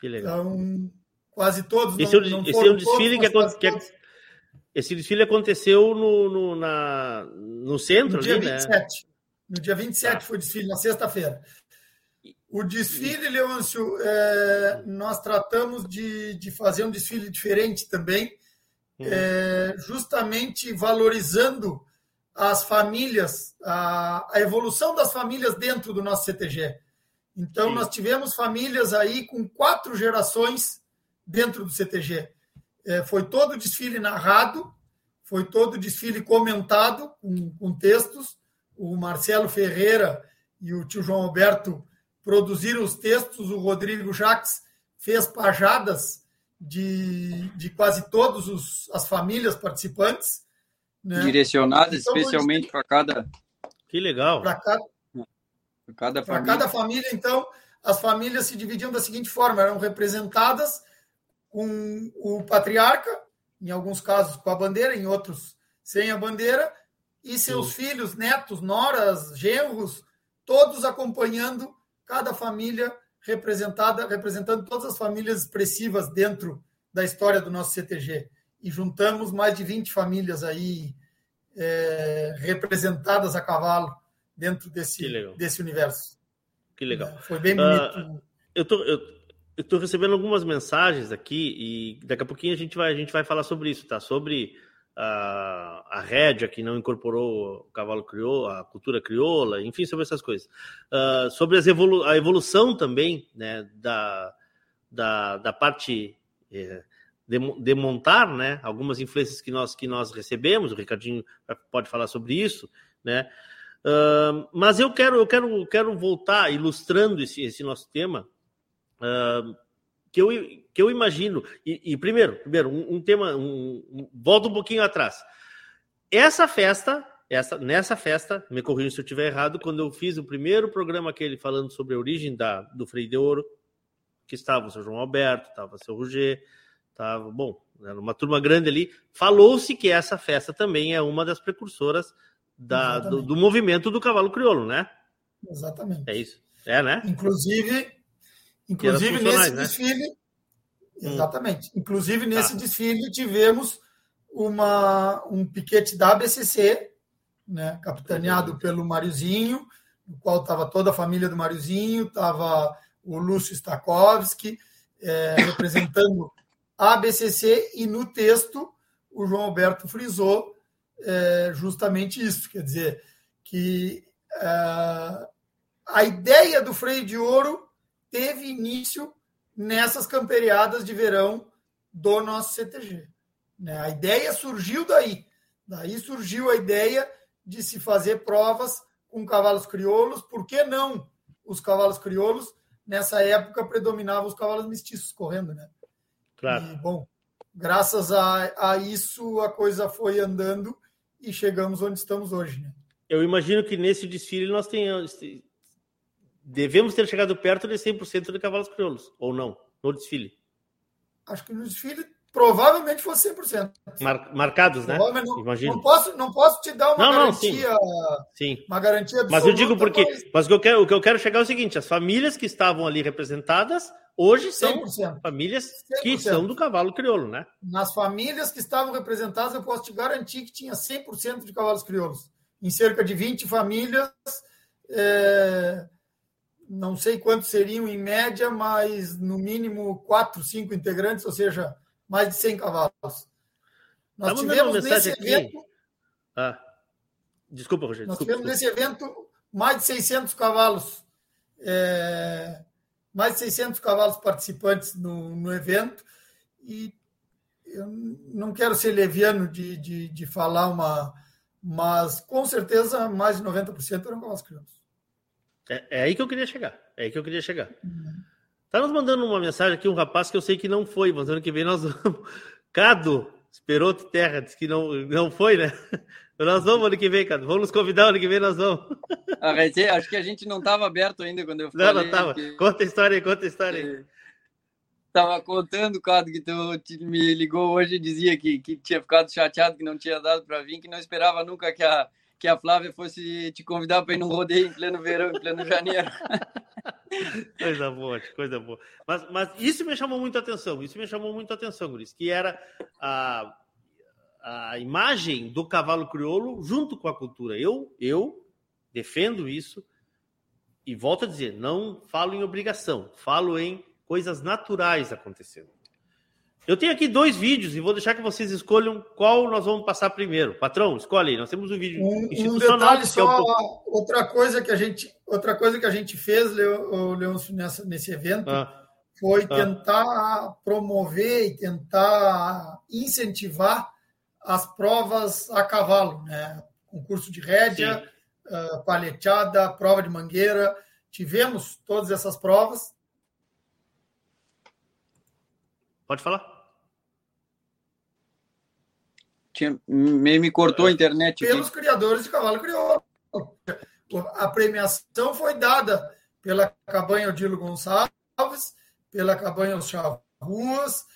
Que legal. Então, quase todos. Esse, não, é, não esse é um desfile todos, que, que, Esse desfile aconteceu no, no, na, no centro, no dia ali, 27. Né? No dia 27 tá. foi o desfile, na sexta-feira. O desfile, Leôncio, é, nós tratamos de, de fazer um desfile diferente também, uhum. é, justamente valorizando as famílias, a, a, evolução das famílias dentro do nosso CTG. Então, Sim. nós tivemos famílias aí com quatro gerações dentro do CTG. É, foi todo o desfile narrado, foi todo o desfile comentado com, com textos. O Marcelo Ferreira e o tio João Alberto produziram os textos, o Rodrigo Jacques fez pajadas de, de quase todas as famílias participantes. Né? Direcionadas então, especialmente para cada. Que legal! Para cada, cada, família. cada família, então, as famílias se dividiam da seguinte forma: eram representadas com o patriarca, em alguns casos com a bandeira, em outros sem a bandeira, e seus Sim. filhos, netos, noras, genros, todos acompanhando cada família representada, representando todas as famílias expressivas dentro da história do nosso CTG. E juntamos mais de 20 famílias aí é, representadas a cavalo dentro desse, desse universo. Que legal. Foi bem bonito. Uh, eu, tô, eu, Eu estou recebendo algumas mensagens aqui e daqui a pouquinho a gente vai, a gente vai falar sobre isso, tá? Sobre a, a rédea que não incorporou o cavalo crioulo, a cultura crioula, enfim, sobre essas coisas. Uh, sobre as evolu a evolução também né, da, da, da parte é, de, de, montar né, algumas influências que nós, que nós recebemos, o Ricardinho pode falar sobre isso, né? Uh, mas eu quero, eu quero, quero voltar ilustrando esse, esse nosso tema uh, que, eu, que eu imagino. E, e primeiro, primeiro um, um tema, um, um, volta um pouquinho atrás. Essa festa, essa, nessa festa, me corrija se eu estiver errado, quando eu fiz o primeiro programa aquele falando sobre a origem da, do Freio de Ouro, que estava o seu João Alberto, estava o seu Roger, estava, bom, era uma turma grande ali. Falou-se que essa festa também é uma das precursoras da, do, do, movimento do cavalo crioulo, né? Exatamente. É isso. É, né? Inclusive, Inclusive, nesse né? desfile. Hum. Exatamente. Inclusive, nesse tá. desfile, tivemos uma, um piquete da ABCC, né, capitaneado uhum. pelo Mariozinho, no qual estava toda a família do Mariozinho, estava o Lúcio Stakowski, é, representando a ABCC, e no texto o João Alberto frisou é, justamente isso, quer dizer, que é, a ideia do freio de ouro teve início nessas camperiadas de verão do nosso CTG. Né? A ideia surgiu daí. Daí surgiu a ideia de se fazer provas com cavalos crioulos. Por que não os cavalos crioulos? Nessa época predominavam os cavalos mestiços correndo, né? Claro. E, bom, graças a, a isso a coisa foi andando e chegamos onde estamos hoje, né? Eu imagino que nesse desfile nós tenhamos, devemos ter chegado perto de 100% de cavalos crioulos, ou não, no desfile? Acho que no desfile provavelmente fosse 100%. Mar, marcados, né? Não, Não posso, não posso te dar uma não, garantia, não, sim. sim. uma garantia absoluta. Mas eu digo porque, mas, mas o, que eu quero, o que eu quero chegar é o seguinte, as famílias que estavam ali representadas hoje são 100%. famílias 100%. que são do cavalo crioulo, né? Nas famílias que estavam representadas, eu posso te garantir que tinha 100% de cavalos crioulos. Em cerca de 20 famílias, é, não sei quantos seriam em média, mas no mínimo quatro, cinco integrantes, ou seja, mais de 100 cavalos. Nós tá tivemos nesse evento. Ah. Desculpa, Rogério. Nós desculpa, tivemos desculpa. nesse evento mais de 600 cavalos, é, mais de 600 cavalos participantes no, no evento, e eu não quero ser leviano de, de, de falar uma. Mas com certeza mais de 90% eram cavalos criados. É, é, aí que eu queria chegar. É aí que eu queria chegar. Uhum. Tá nos mandando uma mensagem aqui, um rapaz que eu sei que não foi, mas ano que vem nós vamos. Cado, esperou terra, disse que não, não foi, né? Nós vamos ano que vem, Cado. Vamos nos convidar ano que vem, nós vamos. Ah, acho que a gente não estava aberto ainda quando eu falei. Não, não estava. Que... Conta a história aí, conta a história aí. Tava contando, Cado, que tu me ligou hoje e dizia que, que tinha ficado chateado, que não tinha dado para vir, que não esperava nunca que a, que a Flávia fosse te convidar para ir num rodeio em pleno verão, em pleno janeiro. coisa boa, coisa boa. Mas, mas isso me chamou muito atenção, isso me chamou muito atenção, Guris, que era a, a imagem do cavalo crioulo junto com a cultura. Eu, eu defendo isso e volto a dizer, não falo em obrigação, falo em coisas naturais acontecendo. Eu tenho aqui dois vídeos e vou deixar que vocês escolham qual nós vamos passar primeiro. Patrão, escolhe aí. Nós temos um vídeo um, institucional. Um detalhe só, é um... outra coisa que a gente, outra coisa que a gente fez, Leôncio, nessa, nesse evento, ah. foi ah. tentar promover e tentar incentivar as provas a cavalo, né? Concurso de rédea, uh, paleteada, prova de mangueira. Tivemos todas essas provas. Pode falar. Tinha, me, me cortou a internet. Pelos aqui. criadores de cavalo crioulo. A premiação foi dada pela Cabanha Odilo Gonçalves, pela Cabanha Os Charruas,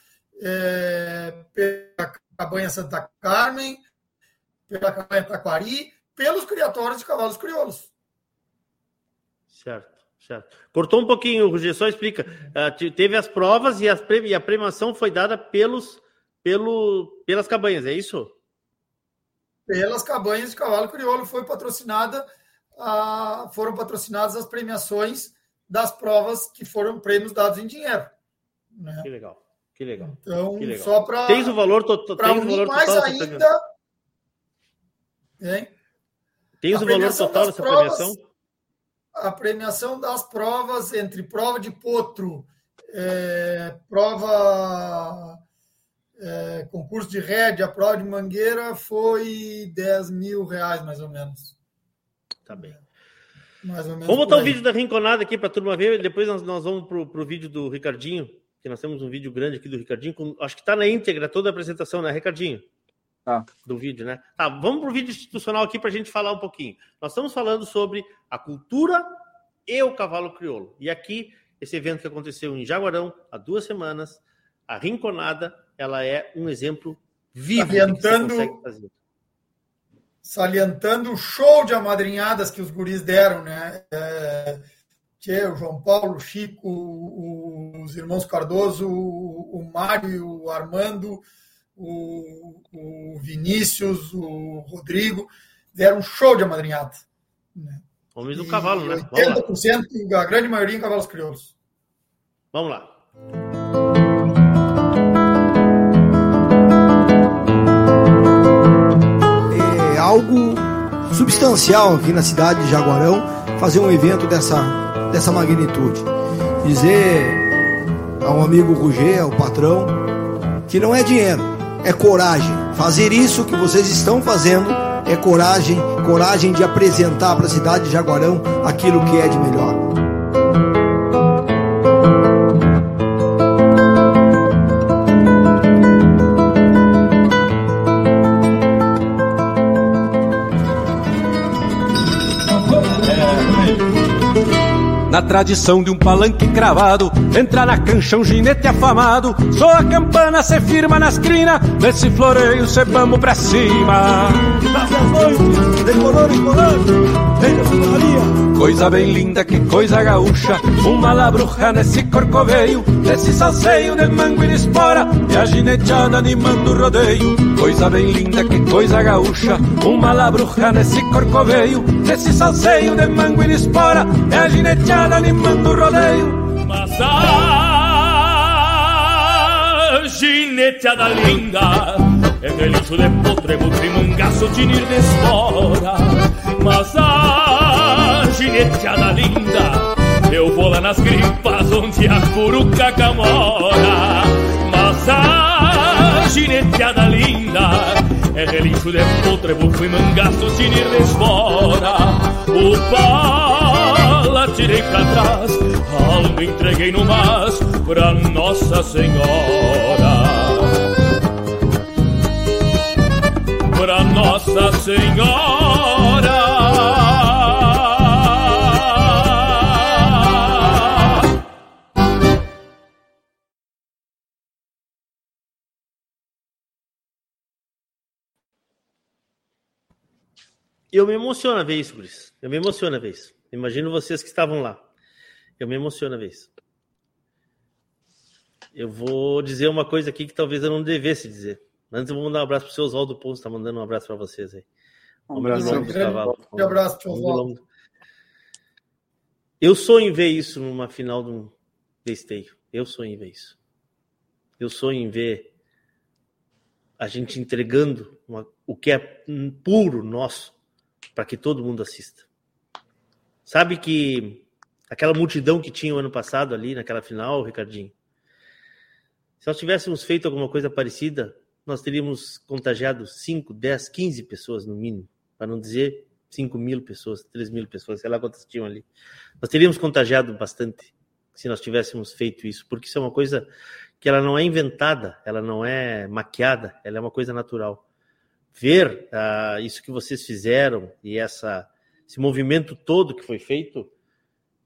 é, pela Cabanha Santa Carmen, pela Cabanha Taquari, pelos criatórios de cavalos crioulos. Certo, certo. Cortou um pouquinho, Rogério, só explica. Uh, teve as provas e, as, e a premiação foi dada pelos pelo, pelas cabanhas, é isso? Pelas cabanhas de cavalo crioulo foi patrocinada, foram patrocinadas as premiações das provas que foram prêmios dados em dinheiro. Né? Que legal. Que legal. Então, que legal. só para. Tens o valor, to to tens o valor mais total dessa ainda. Hein? Tens a o valor total dessa provas- premiação? A premiação das provas entre prova de potro, é, prova. É, concurso de rédea, prova de mangueira foi 10 mil reais, mais ou menos. Tá bem. Mais ou menos Vamos botar o vídeo da Rinconada aqui para a turma ver. Depois nós, nós vamos pro, pro vídeo do Ricardinho, que nós temos um vídeo grande aqui do Ricardinho. com- acho que está na íntegra toda a apresentação, né, Ricardinho? Tá. Do vídeo, né? Tá, vamos pro vídeo institucional aqui para a gente falar um pouquinho. Nós estamos falando sobre a cultura e o cavalo crioulo. E aqui, esse evento que aconteceu em Jaguarão há duas semanas, a Rinconada, ela é um exemplo vivo que Salientando- salientando o show de amadrinhadas que os guris deram, né? É, Tchê, o João Paulo, o Chico, o- os irmãos Cardoso, o, o Mário, o Armando, o, o Vinícius, o Rodrigo, deram um show de amadrinhada. Homens do cavalo, né? Vamos lá. 80%, a grande maioria em cavalos crioulos. Vamos lá. Algo substancial aqui na cidade de Jaguarão fazer um evento dessa, dessa magnitude. Dizer ao amigo Rugê, ao patrão, que não é dinheiro, é coragem. Fazer isso que vocês estão fazendo é coragem, coragem de apresentar para a cidade de Jaguarão aquilo que é de melhor. Tradição de um palanque cravado, entra na cancha um ginete afamado. Soa a campana, se firma nas crinas, nesse floreio cê vamos pra cima. Coisa bem linda, que coisa gaúcha, uma labruja nesse corcoveio, nesse salseio de mango e de espora, e a gineteada animando o rodeio. Coisa bem linda, que coisa gaúcha, uma labruja nesse corcoveio, nesse salseio de mango e de espora, e a gineteada animando o rodeio. Mas a gineteada linda é relincho de potrebo, trimangaço, tinir de espora. Mas a gineteada linda, eu vou lá nas gripas onde a curucaca mora. Mas a gineteada linda é relincho de potrebo, trimangaço, tinir de espora. O pala tirei pra trás, a alma entreguei no mas pra Nossa Senhora. Pra Nossa Senhora. Eu me emociono a ver isso, Guris. Eu me emociono a ver isso. Imagino vocês que estavam lá. Eu me emociono a ver isso. Eu vou dizer uma coisa aqui que talvez eu não devesse dizer. Antes eu vou mandar um abraço para o seu Oswaldo Ponce, está mandando um abraço para vocês aí. Um abraço, longo dos grande- cavalos. grande abraço, tio Oswaldo. Eu sonho em ver isso numa final de um besteio. Eu sonho em ver isso. Eu sonho em ver a gente entregando uma- o que é puro nosso para que todo mundo assista. Sabe que aquela multidão que tinha o ano passado ali naquela final, Ricardinho, se nós tivéssemos feito alguma coisa parecida, nós teríamos contagiado 5, 10, 15 pessoas no mínimo, para não dizer 5 mil pessoas, 3 mil pessoas, sei lá quantas tinham ali. Nós teríamos contagiado bastante se nós tivéssemos feito isso, porque isso é uma coisa que ela não é inventada, ela não é maquiada, ela é uma coisa natural. Ver ah, isso que vocês fizeram e essa, esse movimento todo que foi feito,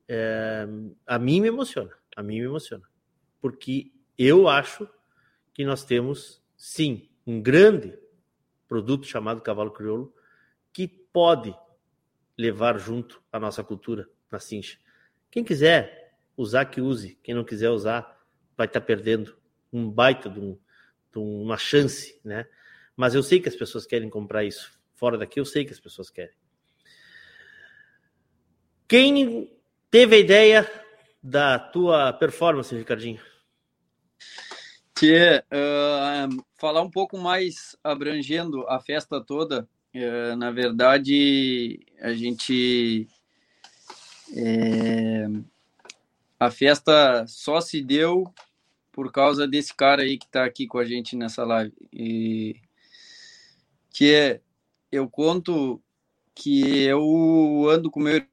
é, a mim me emociona, a mim me emociona, porque eu acho que nós temos, sim, um grande produto chamado cavalo crioulo que pode levar junto a nossa cultura na cincha. Quem quiser usar, que use. Quem não quiser usar, vai estar perdendo um baita de, um- de uma chance, né? Mas eu sei que as pessoas querem comprar isso. Fora daqui, eu sei que as pessoas querem. Quem teve a ideia da tua performance, Ricardinho? Que uh, falar um pouco mais abrangendo a festa toda, uh, na verdade, a gente. É, a festa só se deu por causa desse cara aí que está aqui com a gente nessa live. E, que é, eu conto que eu ando com meu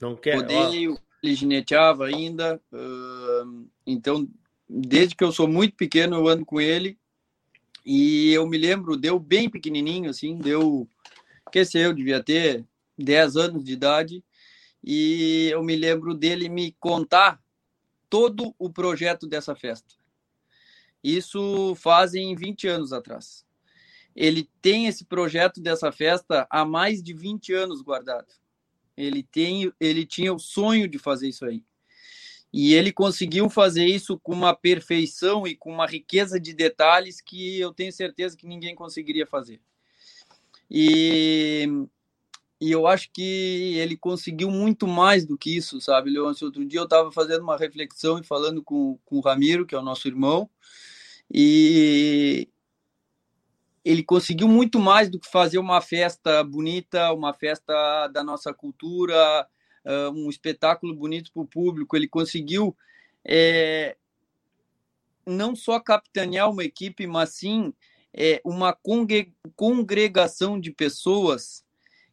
Não quer. Odeio, ele gineteava ainda. Uh, então, desde que eu sou muito pequeno, eu ando com ele. E eu me lembro, deu bem pequenininho, assim, deu. Que sei eu, devia ter 10 anos de idade. E eu me lembro dele me contar todo o projeto dessa festa. Isso fazem 20 anos atrás. Ele tem esse projeto dessa festa há mais de 20 anos guardado. Ele tem, ele tinha o sonho de fazer isso aí. E ele conseguiu fazer isso com uma perfeição e com uma riqueza de detalhes que eu tenho certeza que ninguém conseguiria fazer. E, e eu acho que ele conseguiu muito mais do que isso, sabe, Leôncio? Outro dia eu estava fazendo uma reflexão e falando com, com o Ramiro, que é o nosso irmão, e ele conseguiu muito mais do que fazer uma festa bonita, uma festa da nossa cultura, um espetáculo bonito para o público. Ele conseguiu é, não só capitanear uma equipe, mas sim é, uma congregação de pessoas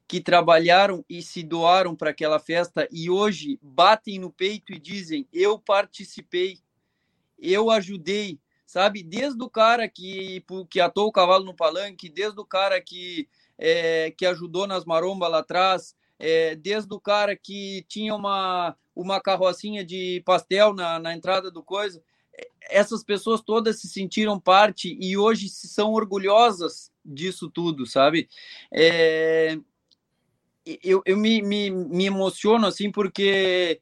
que trabalharam e se doaram para aquela festa e hoje batem no peito e dizem: Eu participei, eu ajudei, sabe? Desde o cara que, que atou o cavalo no palanque, desde o cara que, é, que ajudou nas marombas lá atrás, é, desde o cara que tinha uma, uma carrocinha de pastel na, na entrada do coisa. Essas pessoas todas se sentiram parte e hoje são orgulhosas disso tudo, sabe? É, eu eu me, me, me emociono assim porque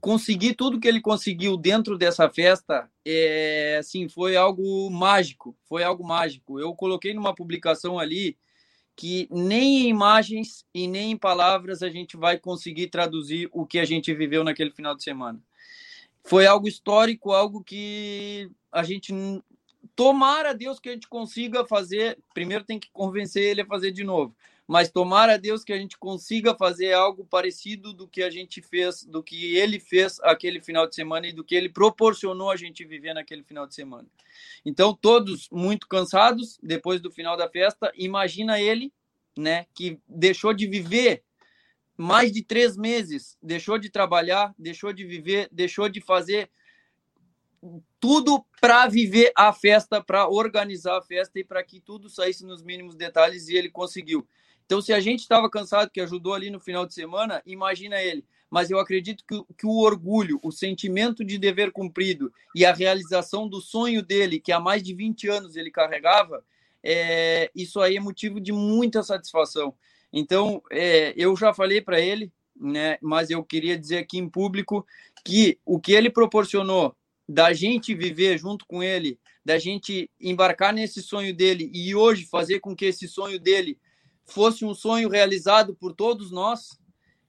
conseguir tudo que ele conseguiu dentro dessa festa, é, assim, foi algo mágico, foi algo mágico. Eu coloquei numa publicação ali que nem em imagens e nem em palavras a gente vai conseguir traduzir o que a gente viveu naquele final de semana. Foi algo histórico, algo que a gente tomara Deus que a gente consiga fazer. Primeiro tem que convencer ele a fazer de novo mas tomara a Deus que a gente consiga fazer algo parecido do que a gente fez, do que ele fez aquele final de semana e do que ele proporcionou a gente viver naquele final de semana. Então, todos muito cansados depois do final da festa. Imagina ele, né, que deixou de viver mais de três meses, deixou de trabalhar, deixou de viver, deixou de fazer tudo para viver a festa, para organizar a festa e para que tudo saísse nos mínimos detalhes e ele conseguiu. Então, se a gente estava cansado, que ajudou ali no final de semana, imagina ele. Mas eu acredito que, que o orgulho, o sentimento de dever cumprido e a realização do sonho dele, que há mais de 20 anos ele carregava, é, isso aí é motivo de muita satisfação. Então, é, eu já falei para ele, né, mas eu queria dizer aqui em público que o que ele proporcionou da gente viver junto com ele, da gente embarcar nesse sonho dele e hoje fazer com que esse sonho dele fosse um sonho realizado por todos nós,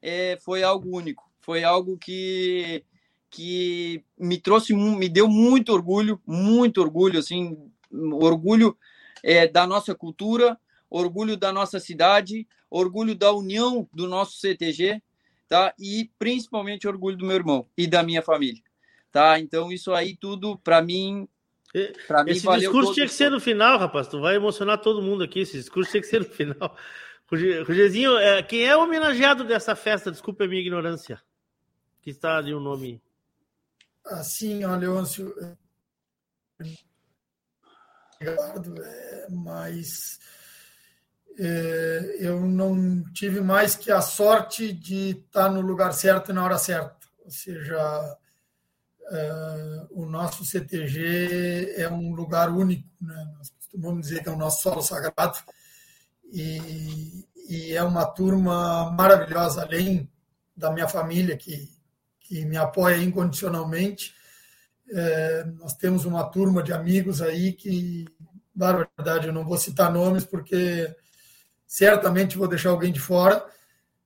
é, foi algo único. Foi algo que, que me trouxe, me deu muito orgulho, muito orgulho, assim, orgulho é, da nossa cultura, orgulho da nossa cidade, orgulho da união do nosso CTG, tá? E principalmente orgulho do meu irmão e da minha família, tá? Então isso aí tudo para mim Pra esse discurso tinha que ser no final, rapaz. Tu vai emocionar todo mundo aqui. Esse discurso tinha que ser no final. Rogerzinho, é, quem é o homenageado dessa festa? Desculpe a minha ignorância. Que está ali o nome. Assim, ó, Leôncio. É, mas é, eu não tive mais que a sorte de estar no lugar certo e na hora certa. Ou seja, Uh, o nosso CTG é um lugar único, né? nós costumamos dizer que é o nosso solo sagrado, e, e, é uma turma maravilhosa, além da minha família, que, que me apoia incondicionalmente. É, nós temos uma turma de amigos aí que, na verdade, eu não vou citar nomes, porque certamente vou deixar alguém de fora,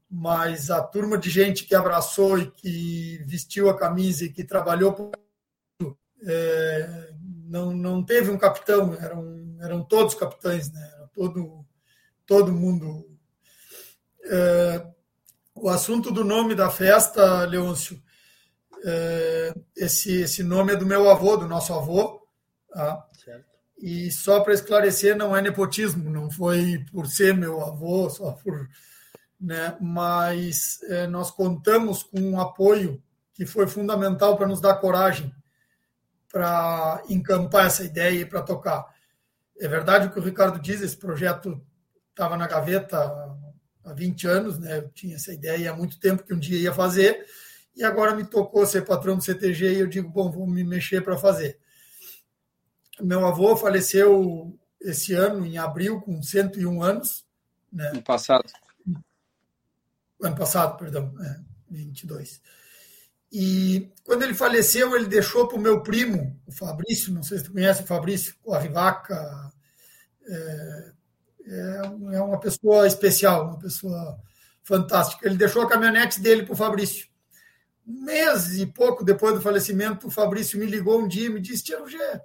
mas a turma de gente que abraçou e que vestiu a camisa e que trabalhou é, não, não teve um capitão, eram, eram todos capitães, né? Era todo, todo mundo. É, o assunto do nome da festa, Leôncio, é, esse, esse nome é do meu avô, do nosso avô. Tá? E só para esclarecer, não é nepotismo, não foi por ser meu avô, só por. Né? Mas é, nós contamos com um apoio que foi fundamental para nos dar coragem para encampar essa ideia e para tocar. É verdade o que o Ricardo diz, esse projeto estava na gaveta há 20 anos, né? Eu tinha essa ideia há muito tempo que um dia ia fazer, e agora me tocou ser patrão do CTG e eu digo, bom, vou me mexer para fazer. Meu avô faleceu esse ano, em abril, com 101 anos. Né? Ano passado. Ano passado, perdão, é, 22. E quando ele faleceu, ele deixou para o meu primo, o Fabrício, não sei se tu conhece o Fabrício, o Arrivaca. É, é uma pessoa especial, uma pessoa fantástica. Ele deixou a caminhonete dele para o Fabrício. Um mês e pouco depois do falecimento, o Fabrício me ligou um dia e me disse: Tia Rogé,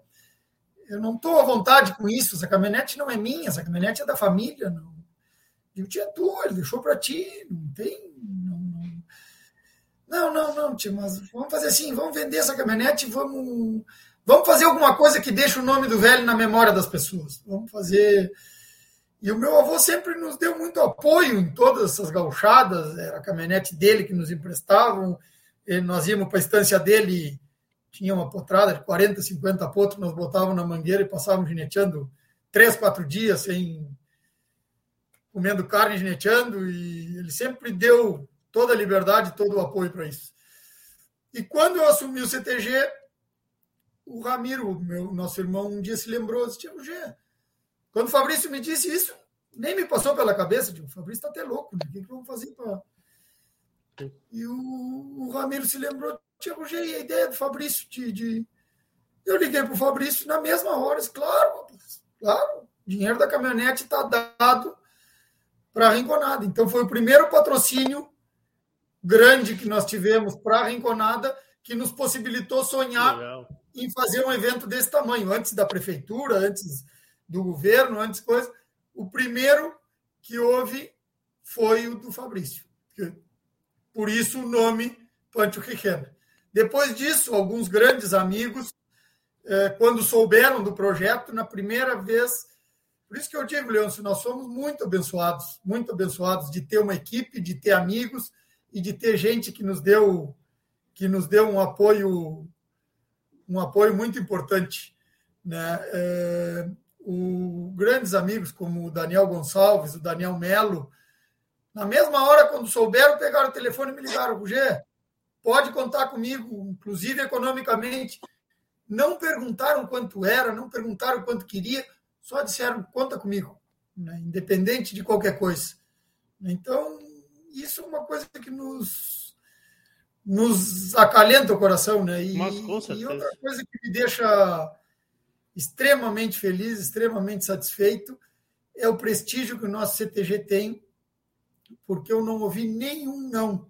eu não estou à vontade com isso, essa caminhonete não é minha, essa caminhonete é da família. Não. Eu tinha tua, ele deixou para ti, não tem. Não, não, não, não, tio, mas vamos fazer assim, vamos vender essa caminhonete vamos, vamos fazer alguma coisa que deixe o nome do velho na memória das pessoas. Vamos fazer. E o meu avô sempre nos deu muito apoio em todas essas gauchadas, era a caminhonete dele que nos emprestavam, nós íamos para a estância dele, tinha uma potrada de 40, 50 potros, nós botávamos na mangueira e passávamos gineteando três, quatro dias sem comendo carne gineteando, e ele sempre deu toda a liberdade, todo o apoio para isso. E quando eu assumi o CTG, o Ramiro, meu nosso irmão, um dia se lembrou, disse, Tio G, quando o Fabrício me disse isso, nem me passou pela cabeça, digo, o Fabrício está até louco, né? o que, que vamos fazer para... E o, o, Ramiro se lembrou, Tio G, e a ideia do Fabrício de... de... Eu liguei para o Fabrício na mesma hora, disse, claro, claro, dinheiro da caminhonete está dado para a Rinconada. Então foi o primeiro patrocínio grande que nós tivemos para a Rinconada, que nos possibilitou sonhar Legal. em fazer um evento desse tamanho, antes da prefeitura, antes do governo, antes coisa. O primeiro que houve foi o do Fabrício. Por isso o nome Pancho Quixena. Depois disso, alguns grandes amigos, eh, quando souberam do projeto, na primeira vez. Por isso que eu digo, Leôncio, nós somos muito abençoados, muito abençoados de ter uma equipe, de ter amigos e de ter gente que nos deu que nos deu um apoio um apoio muito importante, né? É, o, grandes amigos como o Daniel Gonçalves, o Daniel Melo, na mesma hora quando souberam pegaram o telefone e me ligaram, Gê, pode contar comigo, inclusive economicamente. Não perguntaram quanto era, não perguntaram quanto queria, só disseram conta comigo, né? independente de qualquer coisa. Então isso é uma coisa que nos, nos acalenta o coração, né? E, Mas, e outra coisa que me deixa extremamente feliz, extremamente satisfeito, é o prestígio que o nosso CTG tem, porque eu não ouvi nenhum não.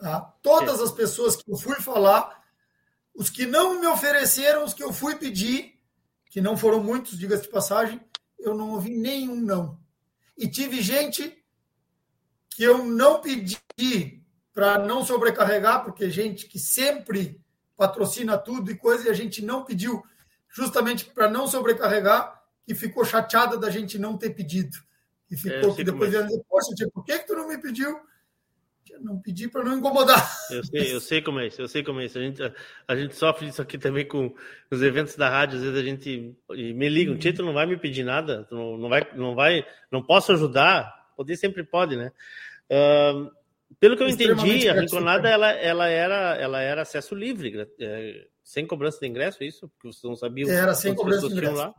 Tá? Todas as pessoas que eu fui falar, os que não me ofereceram, os que eu fui pedir, que não foram muitos, diga-se de passagem, eu não ouvi nenhum não. E tive gente que eu não pedi para não sobrecarregar, porque gente que sempre patrocina tudo e coisa, e a gente não pediu justamente para não sobrecarregar, que ficou chateada da gente não ter pedido. E ficou é, que depois dizer, poxa, tia, por que, que tu não me pediu? Não pedi para não incomodar. Eu sei, eu sei como é isso, eu sei como é isso. A gente, a, a gente sofre isso aqui também com os eventos da rádio, às vezes a gente me liga, um tia, tu não vai me pedir nada, não, não vai, não vai, não posso ajudar, poder sempre pode, né? Uh, pelo que eu entendi, a Rinconada ela, ela, era, ela era acesso livre, é, sem cobrança de ingresso, é isso? Porque vocês não sabiam. Era sem cobrança de ingresso. Lá?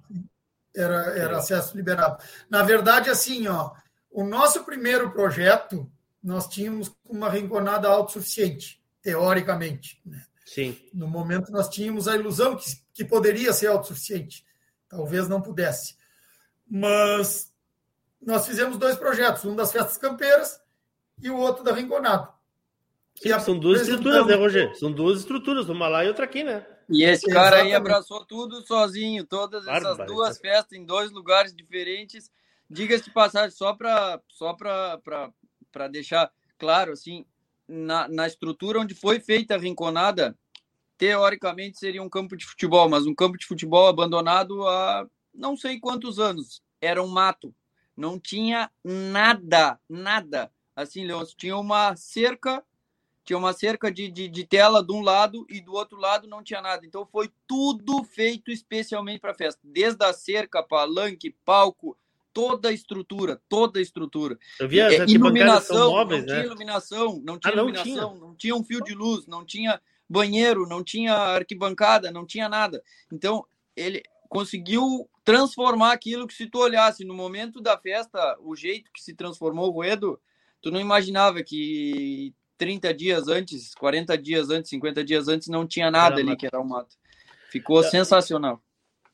Era, era acesso liberado. Na verdade, assim, ó, o nosso primeiro projeto, nós tínhamos uma Rinconada autossuficiente, teoricamente. Né? Sim. No momento, nós tínhamos a ilusão que, que poderia ser autossuficiente. Talvez não pudesse. Mas nós fizemos dois projetos, um das festas campeiras e o outro da Rinconada. Sim, são duas estruturas, né, Roger? São duas estruturas, uma lá e outra aqui, né? E esse cara Exatamente. aí abraçou tudo sozinho, todas essas duas festas em dois lugares diferentes. Diga-se de passagem, só para só para deixar claro, assim, na, na estrutura onde foi feita a rinconada, teoricamente seria um campo de futebol, mas um campo de futebol abandonado há não sei quantos anos. Era um mato. Não tinha nada, nada. Assim, Leôncio, tinha uma cerca tinha uma cerca de, de, de, tela de um lado e do outro lado não tinha nada. Então foi tudo feito especialmente para festa, desde a cerca, palanque, palco, toda a estrutura, toda a estrutura. Eu vi as é, iluminação, móveis, não né? tinha iluminação, não tinha ah, não iluminação, tinha. não tinha um fio de luz, não tinha banheiro, não tinha arquibancada, não tinha nada. Então ele conseguiu transformar aquilo que se tu olhasse no momento da festa, o jeito que se transformou o Ruedo, tu não imaginava que 30 dias antes, 40 dias antes, 50 dias antes, não tinha nada ali que era o mato. Ficou é, sensacional.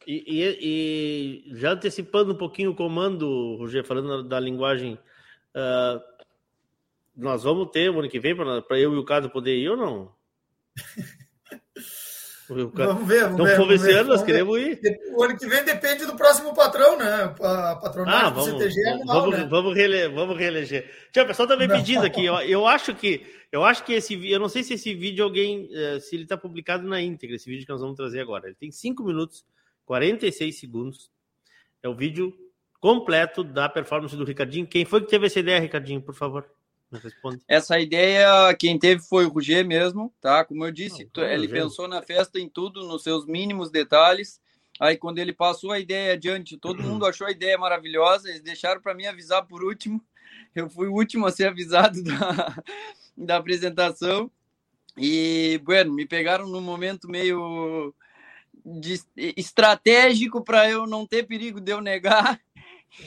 E, e, e, já antecipando um pouquinho o comando, Roger, falando da linguagem, uh, nós vamos ter o ano que vem para eu e o Cado poder ir ou não? Vamos ver, vamos então, ver. Vamos ver, nós queremos ir. O ano que vem depende do próximo patrão, né? A patronagem ah, vamos, do CTG é anual, vamos, né? vamos, vamos reeleger. Tia, o pessoal também tá pedindo aqui. Eu, eu, acho que eu acho que esse eu não sei se esse vídeo alguém eh, se ele está publicado na íntegra, esse vídeo que nós vamos trazer agora. Ele tem 5 minutos, 46 segundos. É o vídeo completo da performance do Ricardinho. Quem foi que teve essa ideia, Ricardinho, por favor? Responde. Essa ideia, quem teve foi o Roger mesmo, tá? Como eu disse, Não, ele pensou na festa em tudo, nos seus mínimos detalhes. Aí, quando ele passou a ideia adiante, todo mundo achou a ideia maravilhosa. Eles deixaram para mim avisar por último. Eu fui o último a ser avisado da, da apresentação. E, bueno, me pegaram num momento meio de, estratégico para eu não ter perigo de eu negar.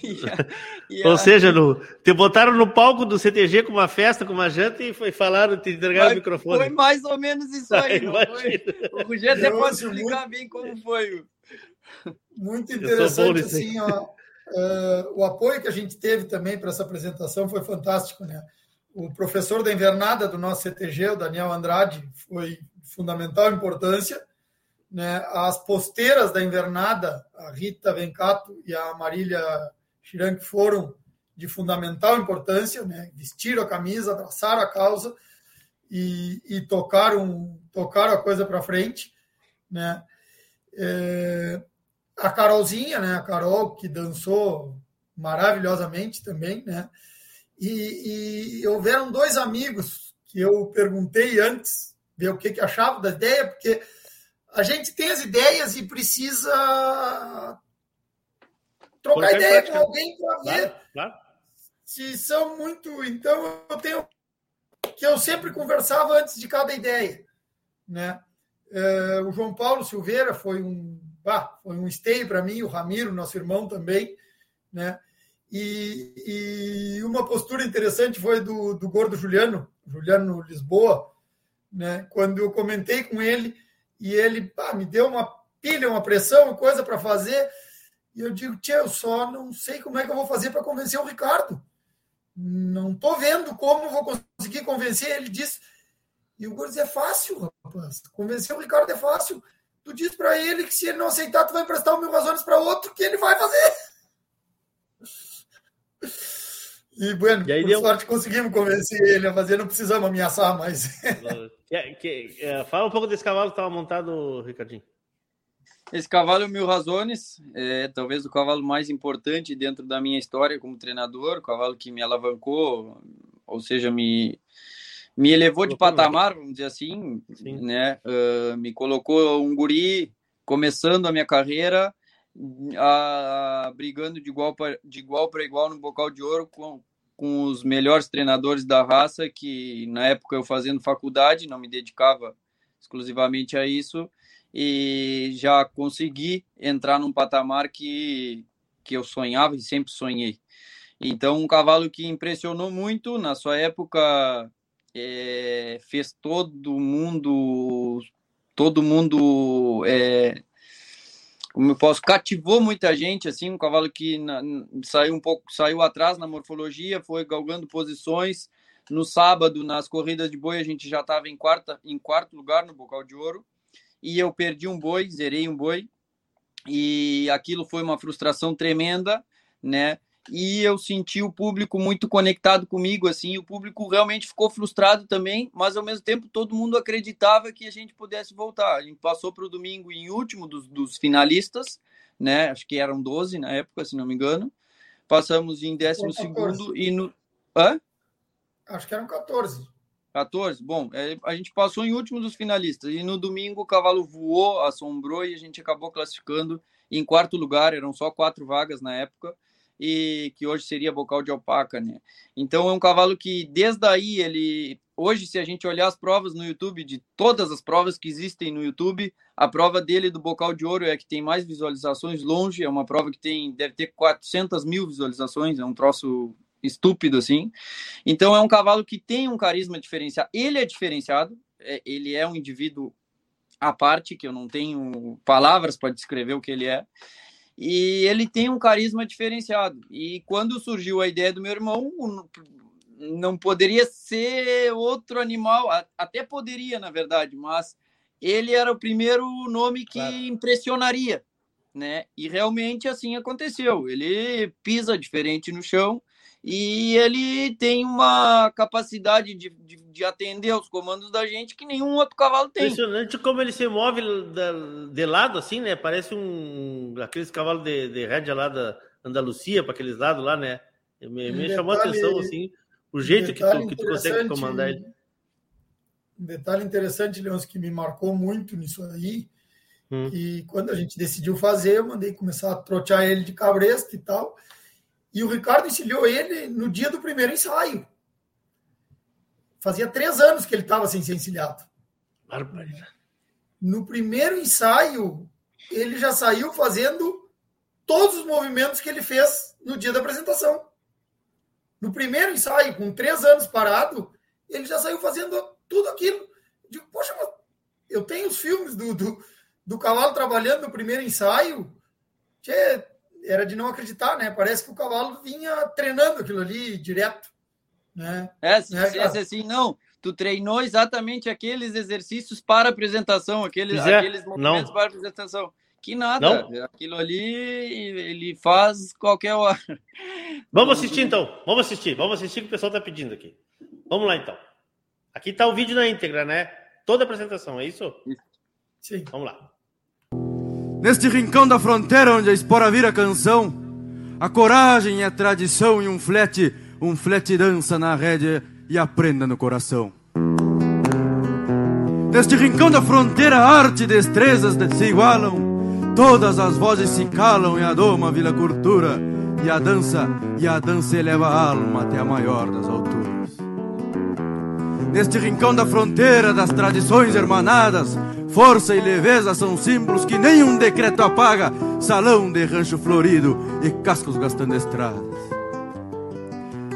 E a, e a... Ou seja, no, te botaram no palco do CTG com uma festa, com uma janta e foi falaram, te entregaram o microfone. Foi mais ou menos isso aí. Foi, o Rogério até pode explicar muito... bem como foi. Muito interessante, assim, ó, uh, o apoio que a gente teve também para essa apresentação foi fantástico, né? O professor da invernada do nosso CTG, o Daniel Andrade, foi fundamental importância. Né? As posteiras da invernada, a Rita Vencato e a Marília Chiranque foram de fundamental importância, né? vestiram a camisa, abraçaram a causa e, e tocaram, tocaram a coisa para frente. Né? É, a Carolzinha, né? a Carol, que dançou maravilhosamente também, né? E, e houveram dois amigos que eu perguntei antes, ver o que, que achavam da ideia, porque a gente tem as ideias e precisa trocar ideia com alguém para ver claro, claro. se são muito. Então, eu tenho que eu sempre conversava antes de cada ideia. Né? É, o João Paulo Silveira foi um, ah, foi um esteio para mim, o Ramiro, nosso irmão também. Né? E, e uma postura interessante foi do, do Gordo Juliano, Juliano Lisboa, né? quando eu comentei com ele e ele pá, me deu uma pilha, uma pressão, coisa para fazer. E eu digo, tia, eu só não sei como é que eu vou fazer para convencer o Ricardo. Não estou vendo como vou conseguir convencer. Ele disse, e o Gordes é fácil, rapaz. Convencer o Ricardo é fácil. Tu diz para ele que se ele não aceitar, tu vai emprestar o mil razões para outro que ele vai fazer. E, bueno, e aí por deu... sorte conseguimos convencer ele a fazer, não precisamos ameaçar mais. que, que, é, fala um pouco desse cavalo que estava montado, Ricardinho. Esse cavalo é o Mil Razones, é talvez o cavalo mais importante dentro da minha história como treinador, o cavalo que me alavancou, ou seja, me, me elevou de patamar, vamos dizer assim, Sim. né? Uh, me colocou um guri começando a minha carreira, a, a, brigando de igual para de igual para igual no bocal de ouro com, com os melhores treinadores da raça que na época eu fazendo faculdade não me dedicava exclusivamente a isso e já consegui entrar num patamar que que eu sonhava e sempre sonhei. Então um cavalo que impressionou muito na sua época é, fez todo mundo todo mundo é, como eu posso, cativou muita gente, assim, um cavalo que na, saiu um pouco, saiu atrás na morfologia, foi galgando posições, no sábado, nas corridas de boi, a gente já estava em, quarta, em quarto lugar no Bocal de Ouro. E eu perdi um boi, zerei um boi. E aquilo foi uma frustração tremenda, né? E eu senti o público muito conectado comigo, assim, o público realmente ficou frustrado também, mas ao mesmo tempo todo mundo acreditava que a gente pudesse voltar. A gente passou para o domingo em último dos, dos, finalistas, né? Acho que eram 12 na época, se não me engano. Passamos em 12 segundo e no. Hã? Acho que eram 14. 14? Bom, é, a gente passou em último dos finalistas. E no domingo o cavalo voou, assombrou e a gente acabou classificando em quarto lugar. Eram só quatro vagas na época e que hoje seria bocal de alpaca, né? Então é um cavalo que desde aí ele hoje se a gente olhar as provas no YouTube de todas as provas que existem no YouTube, a prova dele do bocal de ouro é que tem mais visualizações longe, é uma prova que tem deve ter 400 mil visualizações, é um troço estúpido assim. Então é um cavalo que tem um carisma diferenciado. Ele é diferenciado, é, ele é um indivíduo à parte que eu não tenho palavras para descrever o que ele é e ele tem um carisma diferenciado. E quando surgiu a ideia do meu irmão, não poderia ser outro animal, até poderia, na verdade, mas ele era o primeiro nome que claro. impressionaria, né? E realmente assim aconteceu. Ele pisa diferente no chão, e ele tem uma capacidade de, de, de, atender os comandos da gente que nenhum outro cavalo tem. Impressionante como ele se move de, lado, assim, né? Parece um aqueles cavalos de, de rédea lá da Andalucia, para aqueles lados lá, né? Me, me um chamou a atenção, assim, o jeito que, tu, que tu consegue comandar ele. Um detalhe interessante, Leôncio, que me marcou muito nisso aí, hum. e quando a gente decidiu fazer, eu mandei começar a trotear ele de cabresto e tal, e o Ricardo encilhou ele no dia do primeiro ensaio. Fazia três anos que ele estava sem ser encilhado. No primeiro ensaio, ele já saiu fazendo todos os movimentos que ele fez no dia da apresentação. No primeiro ensaio, com três anos parado, ele já saiu fazendo tudo aquilo. Eu digo, poxa, eu tenho os filmes do, do, do cavalo trabalhando no primeiro ensaio. Tchê, era de não acreditar, né? Parece que o cavalo vinha treinando aquilo ali direto. Né? É, se né, assim, não. Tu treinou exatamente aqueles exercícios para apresentação, aqueles, aqueles movimentos não. para apresentação. Que nada, não. aquilo ali ele faz qualquer hora. Vamos assistir então, vamos assistir, vamos assistir que o pessoal está pedindo aqui. Vamos lá então. Aqui está o vídeo na íntegra, né? Toda a apresentação, é isso? Sim. Vamos lá. Neste rincão da fronteira onde a espora vira canção, a coragem é tradição e um flete, um flete dança na rédea e aprenda no coração. Neste rincão da fronteira, arte e destrezas se igualam, todas as vozes se calam e a doma vila cultura, e a dança, e a dança eleva a alma até a maior das alturas. Neste rincão da fronteira das tradições hermanadas, Força e leveza são símbolos que nenhum decreto apaga. Salão de rancho florido e cascos gastando estradas.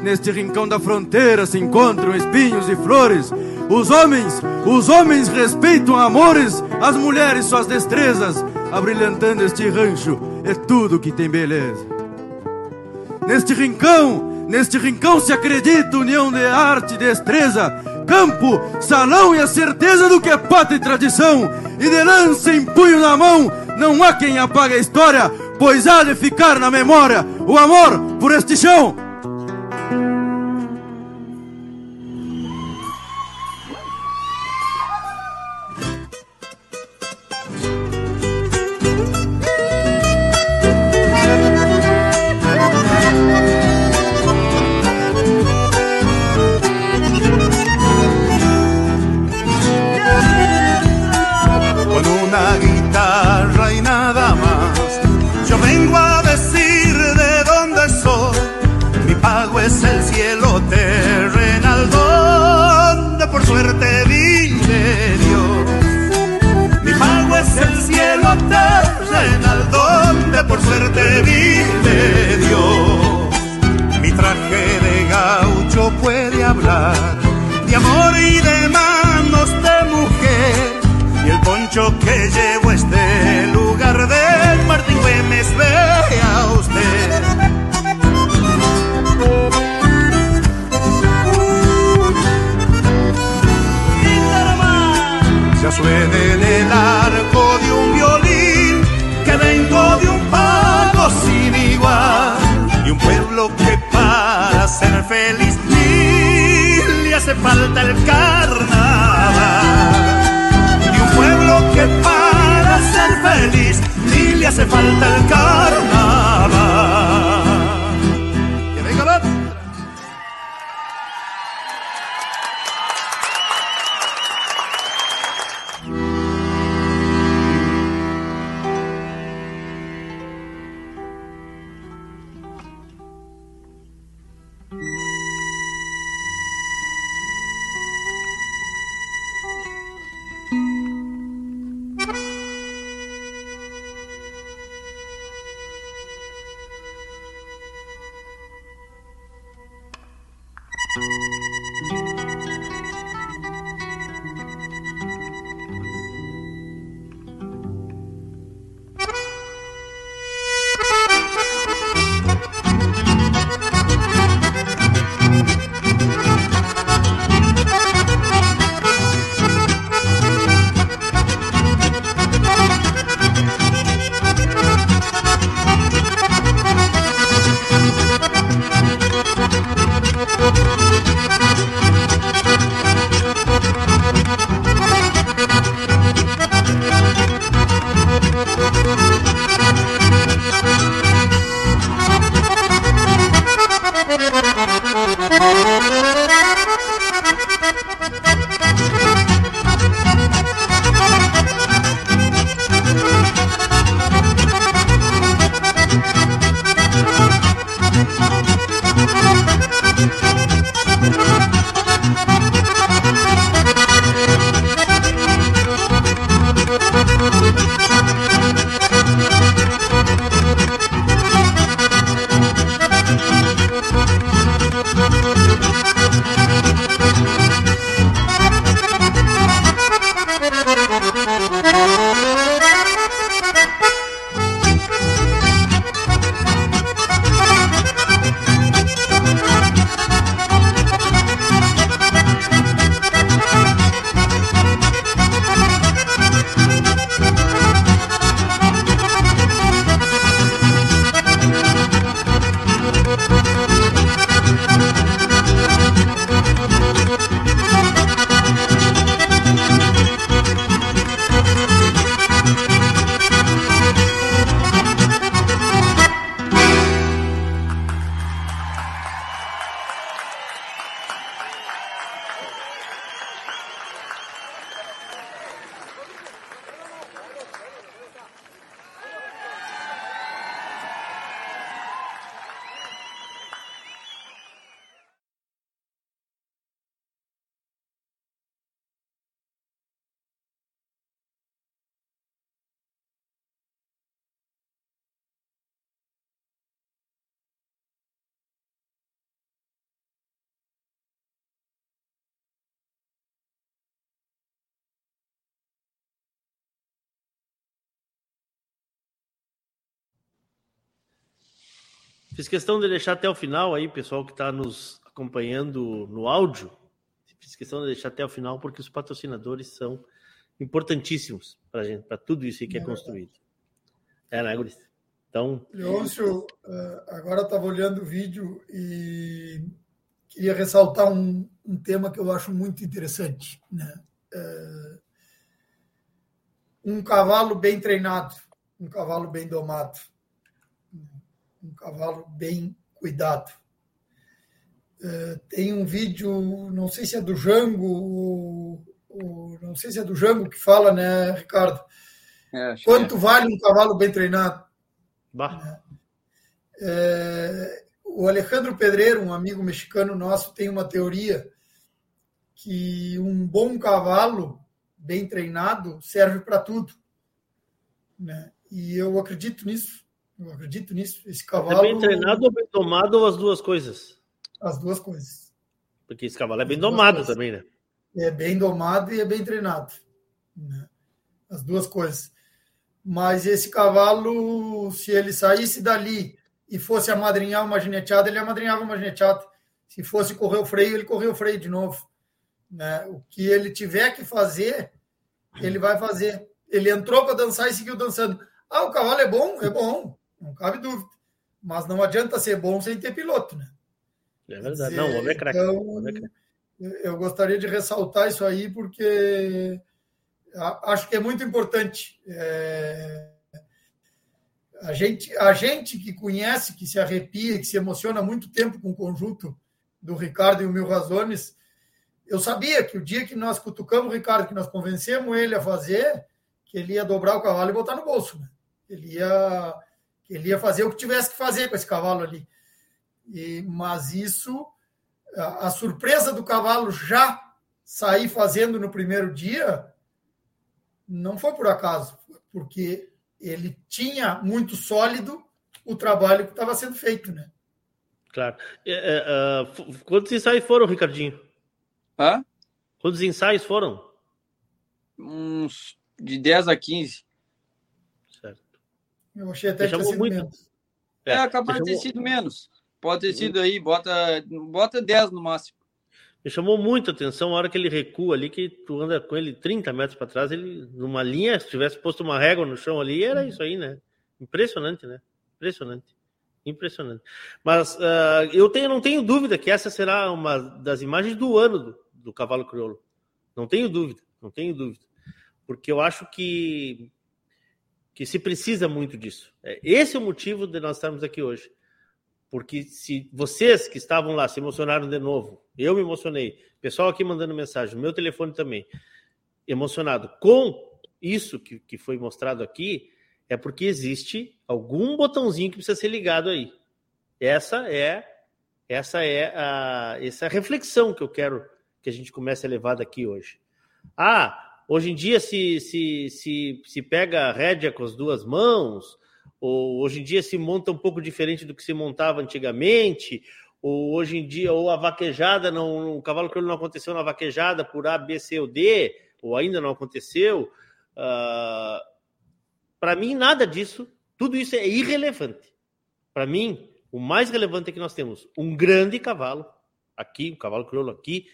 Neste rincão da fronteira se encontram espinhos e flores. Os homens, os homens respeitam amores, as mulheres suas destrezas, abrilhantando este rancho é tudo que tem beleza. Neste rincão, neste rincão se acredita união de arte e destreza, campo, salão e a certeza do que é pátria e tradição. E de lança em punho na mão, não há quem apague a história, pois há de ficar na memória o amor por este chão. Fiz questão de deixar até o final aí, pessoal que está nos acompanhando no áudio. Fiz questão de deixar até o final porque os patrocinadores são importantíssimos para gente, para tudo isso que é, é construído. É, né, Guris? Então. Leôncio, eh, agora estava olhando o vídeo e queria ressaltar um, um, tema que eu acho muito interessante. Né? É, um cavalo bem treinado, um cavalo bem domado um cavalo bem cuidado. Uh, tem um vídeo, não sei se é do Jango, ou, ou, não sei se é do Jango que fala, né, Ricardo? É, Quanto é. vale um cavalo bem treinado? Bah. É, o Alejandro Pedreiro, um amigo mexicano nosso, tem uma teoria que um bom cavalo bem treinado serve para tudo. Né? E eu acredito nisso. Eu acredito nisso. Esse cavalo. É bem treinado ou bem domado ou as duas coisas? As duas coisas. Porque esse cavalo é bem domado também, né? É bem domado e é bem treinado. Né? As duas coisas. Mas esse cavalo, se ele saísse dali e fosse amadrinhar uma gineteada, ele amadrinhava uma gineteada. Se fosse correr o freio, ele correu o freio de novo. Né? O que ele tiver que fazer, ele vai fazer. Ele entrou para dançar e seguiu dançando. Ah, o cavalo é bom? É bom não cabe dúvida. Mas não adianta ser bom sem ter piloto, né? É verdade. Dizer, não, o homem é craque. Então, eu gostaria de ressaltar isso aí, porque acho que é muito importante. É... A, gente, a gente que conhece, que se arrepia, que se emociona muito tempo com o conjunto do Ricardo e o Mil Razones, eu sabia que o dia que nós cutucamos o Ricardo, que nós convencemos ele a fazer, que ele ia dobrar o cavalo e botar no bolso. Né? Ele ia ele ia fazer o que tivesse que fazer com esse cavalo ali. E, mas isso, a, a surpresa do cavalo já sair fazendo no primeiro dia, não foi por acaso, porque ele tinha muito sólido o trabalho que estava sendo feito, né? Claro. É, é, uh, quantos ensaios foram, Ricardinho? Hã? Quantos ensaios foram? Uns de 10 a 15. Eu achei até que tinha sido muito. menos. É, é capaz de ter sido menos. Pode ter sido aí, bota, bota 10 no máximo. Me chamou muita atenção a hora que ele recua ali, que tu anda com ele 30 metros para trás, ele numa linha, se tivesse posto uma régua no chão ali, era isso aí, né? Impressionante, né? Impressionante. Impressionante. Mas uh, eu tenho, não tenho dúvida que essa será uma das imagens do ano do, do cavalo crioulo. Não tenho dúvida, não tenho dúvida. Porque eu acho que, que se precisa muito disso. É, esse é o motivo de nós estarmos aqui hoje. Porque se vocês que estavam lá se emocionaram de novo, eu me emocionei, pessoal aqui mandando mensagem, meu telefone também, emocionado com isso que, que foi mostrado aqui, é porque existe algum botãozinho que precisa ser ligado aí. Essa é essa é a essa reflexão que eu quero que a gente comece a levar daqui hoje. Ah, hoje em dia se se se, se pega a rédea com as duas mãos, ou hoje em dia se monta um pouco diferente do que se montava antigamente, ou hoje em dia, ou a vaquejada, não, o cavalo crioulo não aconteceu na vaquejada por A, B, C ou D, ou ainda não aconteceu. Uh, Para mim, nada disso, tudo isso é irrelevante. Para mim, o mais relevante é que nós temos um grande cavalo, aqui, um cavalo crioulo aqui,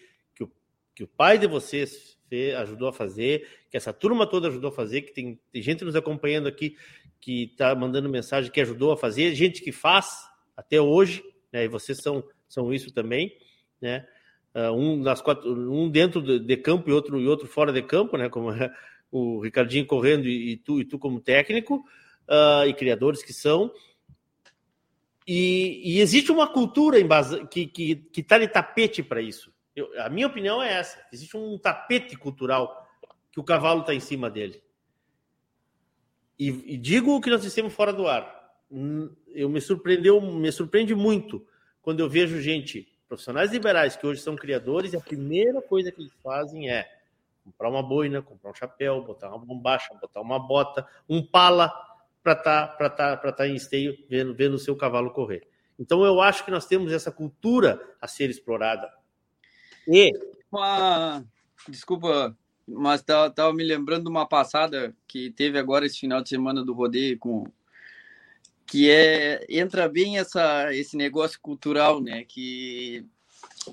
que o, pai de vocês ajudou a fazer, que essa turma toda ajudou a fazer, que tem, tem gente nos acompanhando aqui que está mandando mensagem que ajudou a fazer, gente que faz até hoje, né? E vocês são, são isso também, né? Uh, um nas quatro, um dentro de, de, campo e outro e outro fora de campo, né? Como é o Ricardinho correndo e, e tu e tu como técnico uh, e criadores que são. E, e existe uma cultura em base, que que que está de tapete para isso. Eu, a minha opinião é essa. Existe um tapete cultural que o cavalo está em cima dele. E, e, digo o que nós dissemos fora do ar. Eu me surpreendeu, me surpreende muito quando eu vejo gente, profissionais liberais que hoje são criadores, e a primeira coisa que eles fazem é comprar uma boina, comprar um chapéu, botar uma bombacha, botar uma bota, um pala para estar tá, tá, tá em esteio vendo, vendo o seu cavalo correr. Então eu acho que nós temos essa cultura a ser explorada. E uma desculpa mas tava, tava me lembrando de uma passada que teve agora esse final de semana do rodeio com que é entra bem essa esse negócio cultural, né? Que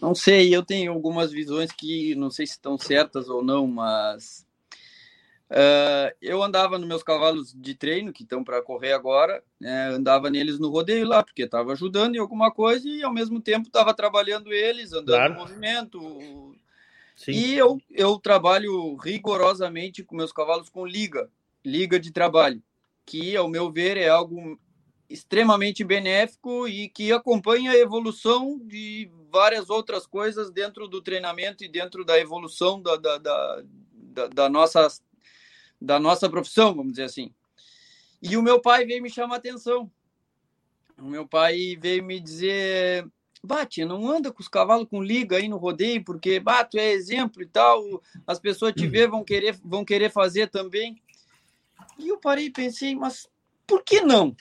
não sei, eu tenho algumas visões que não sei se estão certas ou não, mas uh, eu andava nos meus cavalos de treino que estão para correr agora, né, andava neles no rodeio lá porque estava ajudando em alguma coisa e ao mesmo tempo estava trabalhando eles, andando claro. no movimento, Sim. E eu, eu trabalho rigorosamente com meus cavalos com liga, liga de trabalho, que, ao meu ver, é algo extremamente benéfico e que acompanha a evolução de várias outras coisas dentro do treinamento e dentro da evolução da, da, da, da, da nossa, da nossa profissão, vamos dizer assim. E o meu pai veio me chamar a atenção. O meu pai veio me dizer Bate, não anda com os cavalos com liga aí no rodeio, porque bato é exemplo e tal, as pessoas te ver vão querer vão querer fazer também. E eu parei e pensei, mas por que não?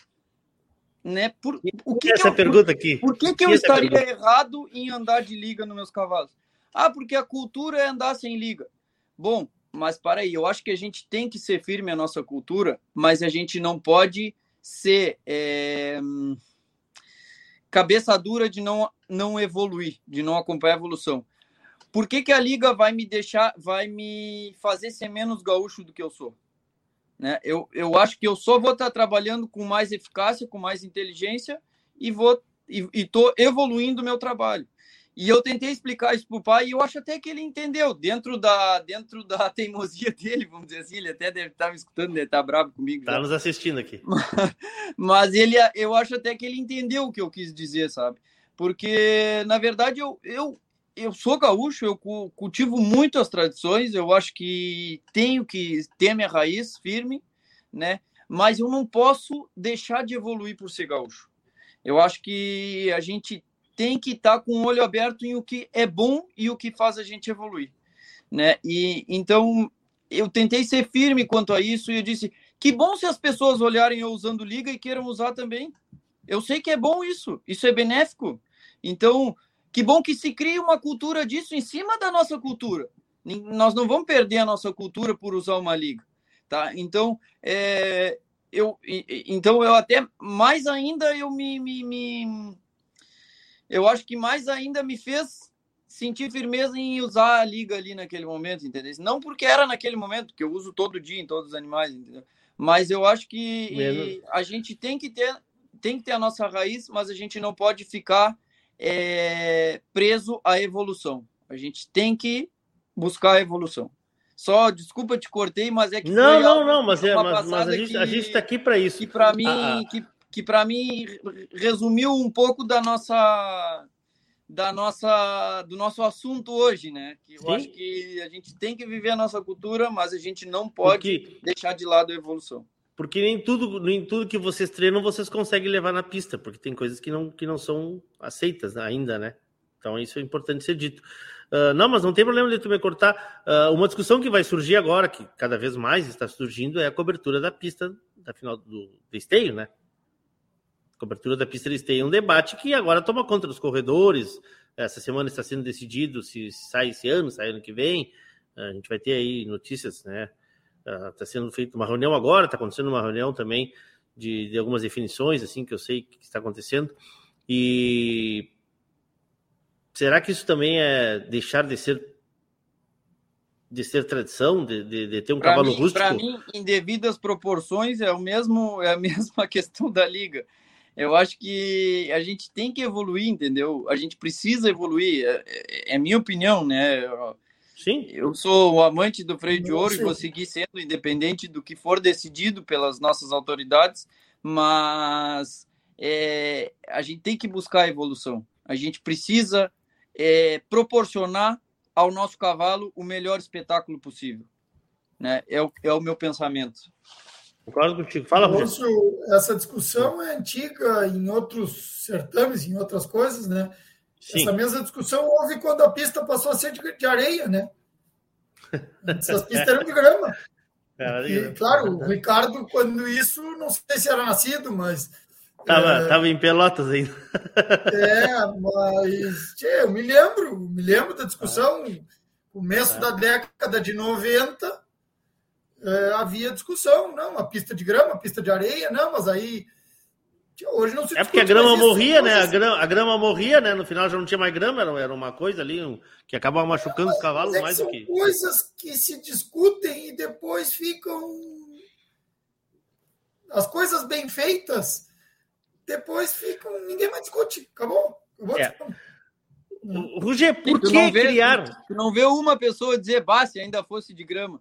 Né? Por, o que essa que eu, pergunta aqui? Por que, que eu estaria pergunta? errado em andar de liga nos meus cavalos? Ah, porque a cultura é andar sem liga. Bom, mas para aí, eu acho que a gente tem que ser firme a nossa cultura, mas a gente não pode ser é, cabeça dura de não, não evoluir, de não acompanhar a evolução. Por que, que a liga vai me deixar, vai me fazer ser menos gaúcho do que eu sou? Né? Eu, eu acho que eu só vou estar trabalhando com mais eficácia, com mais inteligência e vou e estou evoluindo o meu trabalho. E eu tentei explicar isso para o pai e eu acho até que ele entendeu, dentro da, dentro da teimosia dele, vamos dizer assim, ele até deve estar me escutando, deve estar bravo comigo. Está nos assistindo aqui. Mas ele, eu acho até que ele entendeu o que eu quis dizer, sabe? Porque, na verdade, eu, eu, eu sou gaúcho, eu cultivo muito as tradições, eu acho que tenho que ter minha raiz firme, né? Mas eu não posso deixar de evoluir por ser gaúcho. Eu acho que a gente tem que estar tá com o olho aberto em o que é bom e o que faz a gente evoluir, né? E então eu tentei ser firme quanto a isso e eu disse que bom se as pessoas olharem eu usando liga e queiram usar também. Eu sei que é bom isso, isso é benéfico. Então, que bom que se crie uma cultura disso em cima da nossa cultura. Nós não vamos perder a nossa cultura por usar uma liga, tá? Então, é, eu, então eu até mais ainda eu me, me, me, eu acho que mais ainda me fez sentir firmeza em usar a liga ali naquele momento, entendeu? Não porque era naquele momento, porque eu uso todo dia em todos os animais, entendeu? Mas eu acho que a gente tem que ter tem que ter a nossa raiz, mas a gente não pode ficar é, preso à evolução. A gente tem que buscar a evolução. Só, desculpa, te cortei, mas é que. Não, não, não, mas, é, mas, mas a gente está aqui para isso. Que para mim, ah, ah. que, que para mim resumiu um pouco da nossa da nossa do nosso assunto hoje, né? Que eu Sim. acho que a gente tem que viver a nossa cultura, mas a gente não pode Porque... deixar de lado a evolução. Porque nem tudo, nem tudo que vocês treinam vocês conseguem levar na pista, porque tem coisas que não, que não são aceitas ainda, né? Então isso é importante ser dito. Uh, não, mas não tem problema de tu me cortar. Uh, uma discussão que vai surgir agora, que cada vez mais está surgindo, é a cobertura da pista da final do, do esteio, né? Cobertura da pista esteio é um debate que agora toma conta dos corredores. Essa semana está sendo decidido se sai esse ano, sai ano que vem. A gente vai ter aí notícias, né? Está ah, sendo feita uma reunião agora, está acontecendo uma reunião também de, de, algumas definições, assim, que eu sei que está acontecendo. E será que isso também é deixar de ser de ser tradição, de, de, de ter um pra cavalo mim, rústico? Para mim, em devidas proporções, é o mesmo, é a mesma questão da liga. Eu acho que a gente tem que evoluir, entendeu? A gente precisa evoluir. É, é, é minha opinião, né? Sim. Eu sou o amante do freio de ouro e vou seguir sendo independente do que for decidido pelas nossas autoridades, mas é, a gente tem que buscar a evolução. A gente precisa é, proporcionar ao nosso cavalo o melhor espetáculo possível. Né? É, o, é o meu pensamento. Concordo contigo. Fala, Lúcio, Essa discussão é antiga em outros certames, em outras coisas, né? Sim. Essa mesma discussão houve quando a pista passou a ser de, areia, né? Essas pistas eram de grama. E, claro, o Ricardo, quando isso, não sei se era nascido, mas. Tava, é, tava em Pelotas ainda. É, mas tchê, eu me lembro, me lembro da discussão, começo é. da década de 90, é, havia discussão, não, a pista de grama, pista de areia, não, mas aí Hoje não se É porque a grama morria, né? A grama, a grama, morria, né? No final já não tinha mais grama, era uma coisa ali um, que acabava machucando os cavalos é mais do que. coisas que se discutem e depois ficam. As coisas bem feitas, depois ficam. Ninguém mais discute. Acabou. Acabou é. Ruger, por que vê, criaram? Tu não vê uma pessoa dizer, bah, se ainda fosse de grama.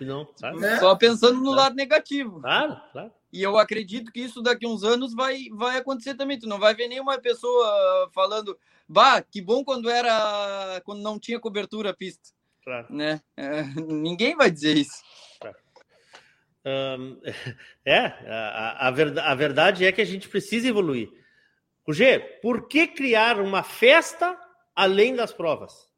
Não, sabe? É. Só pensando no lado negativo. Claro, claro. E eu acredito que isso daqui a uns anos vai, vai acontecer também. Tu não vai ver nenhuma pessoa falando, bah, que bom quando era quando não tinha cobertura a pista. Claro. Né? É, ninguém vai dizer isso. Claro. Um, é, a, a, verdade, a verdade é que a gente precisa evoluir. Roger, por que criar uma festa além das provas?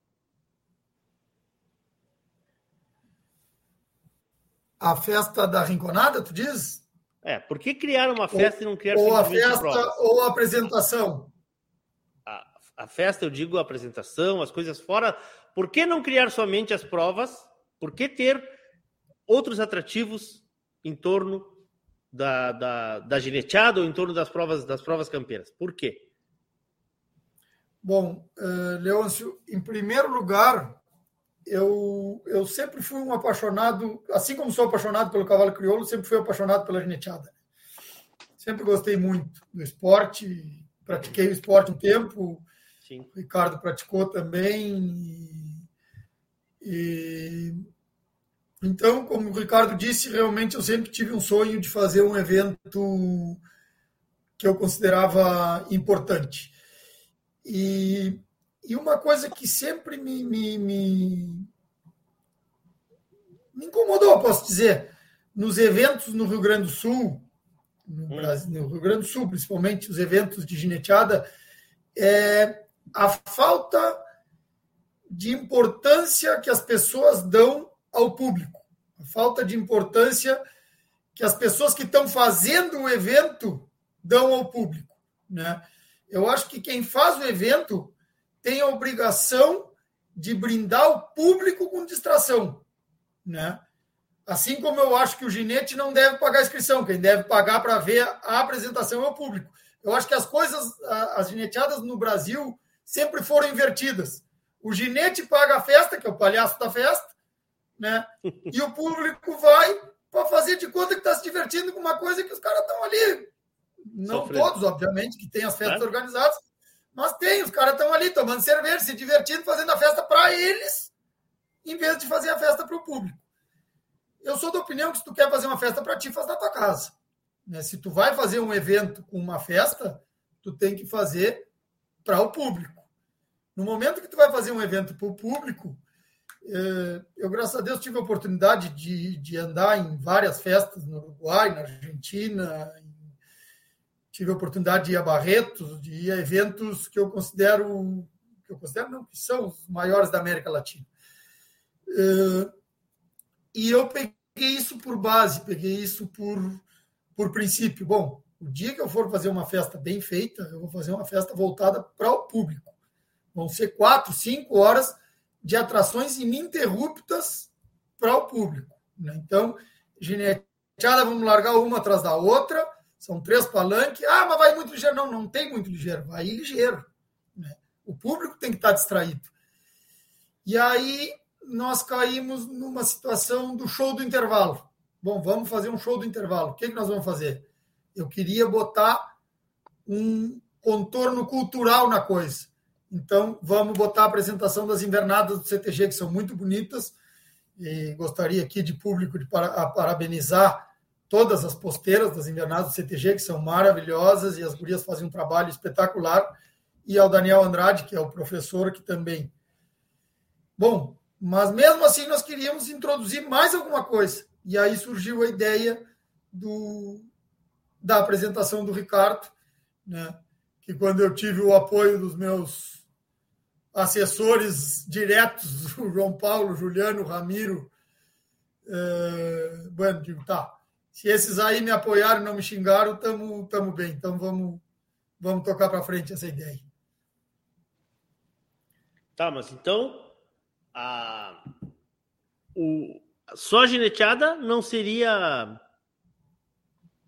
A festa da Rinconada, tu diz? É, por que criar uma festa ou, e não criar ou a festa ou a apresentação? A, a, festa, eu digo a apresentação, as coisas fora. Por que não criar somente as provas? Por que ter outros atrativos em torno da, da, da gineteada ou em torno das provas das provas campeiras? Por quê? Bom, uh, Leôncio, em primeiro lugar, eu, eu sempre fui um apaixonado, assim como sou apaixonado pelo cavalo crioulo, sempre fui apaixonado pela gineteada. Sempre gostei muito do esporte, pratiquei o esporte um tempo, Sim. o Ricardo praticou também. E, e, então, como o Ricardo disse, realmente eu sempre tive um sonho de fazer um evento que eu considerava importante. E e uma coisa que sempre me, me, me, me incomodou, posso dizer, nos eventos no Rio Grande do Sul, no, hum. Brasil, no Rio Grande do Sul, principalmente os eventos de gineteada, é a falta de importância que as pessoas dão ao público, a falta de importância que as pessoas que estão fazendo o evento dão ao público, né? Eu acho que quem faz o evento tem a obrigação de brindar o público com distração, né? Assim como eu acho que o ginete não deve pagar inscrição, quem deve pagar para ver a apresentação é o público. Eu acho que as coisas, as gineteadas no Brasil sempre foram invertidas. O ginete paga a festa, que é o palhaço da festa, né? E o público vai para fazer de conta que está se divertindo com uma coisa que os caras estão ali. Não Sofrendo. todos, obviamente, que tem as festas é. organizadas, mas tem, os caras estão ali tomando cerveja, se divertindo, fazendo a festa para eles, em vez de fazer a festa para o público. Eu sou da opinião que se tu quer fazer uma festa para ti, faz na tua casa. Né? Se tu vai fazer um evento com uma festa, tu tem que fazer para o público. No momento que tu vai fazer um evento para o público, eh, eu, graças a Deus, tive a oportunidade de, de andar em várias festas no Uruguai, na Argentina, tive a oportunidade de ir a Barretos, de ir a eventos que eu considero, que eu considero não, que são os maiores da América Latina. Eh, e eu peguei isso por base, peguei isso por, por princípio. Bom, o dia que eu for fazer uma festa bem feita, eu vou fazer uma festa voltada para o público. Vão ser quatro, cinco horas de atrações ininterruptas para o público. Né? Então, gineteada, vamos largar uma atrás da outra, são três palanques. Ah, mas vai muito ligeiro. Não, não tem muito ligeiro, vai ligeiro. Né? O público tem que estar distraído. E aí nós caímos numa situação do show do intervalo. Bom, vamos fazer um show do intervalo. O que, que nós vamos fazer? Eu queria botar um contorno cultural na coisa. Então, vamos botar a apresentação das invernadas do CTG, que são muito bonitas. E gostaria aqui de público de parabenizar todas as posteiras das invernadas do CTG, que são maravilhosas, e as gurias fazem um trabalho espetacular. E ao Daniel Andrade, que é o professor que também. Bom, mas mesmo assim nós queríamos introduzir mais alguma coisa. E aí surgiu a ideia do, da apresentação do Ricardo, né? que quando eu tive o apoio dos meus assessores diretos, o João Paulo, Juliano, Ramiro, é, bueno, digo, tá, se esses aí me apoiaram não me xingaram, estamos tamo bem. Então vamos, vamos tocar para frente essa ideia. Tá, mas então a, o, só gineteada não seria.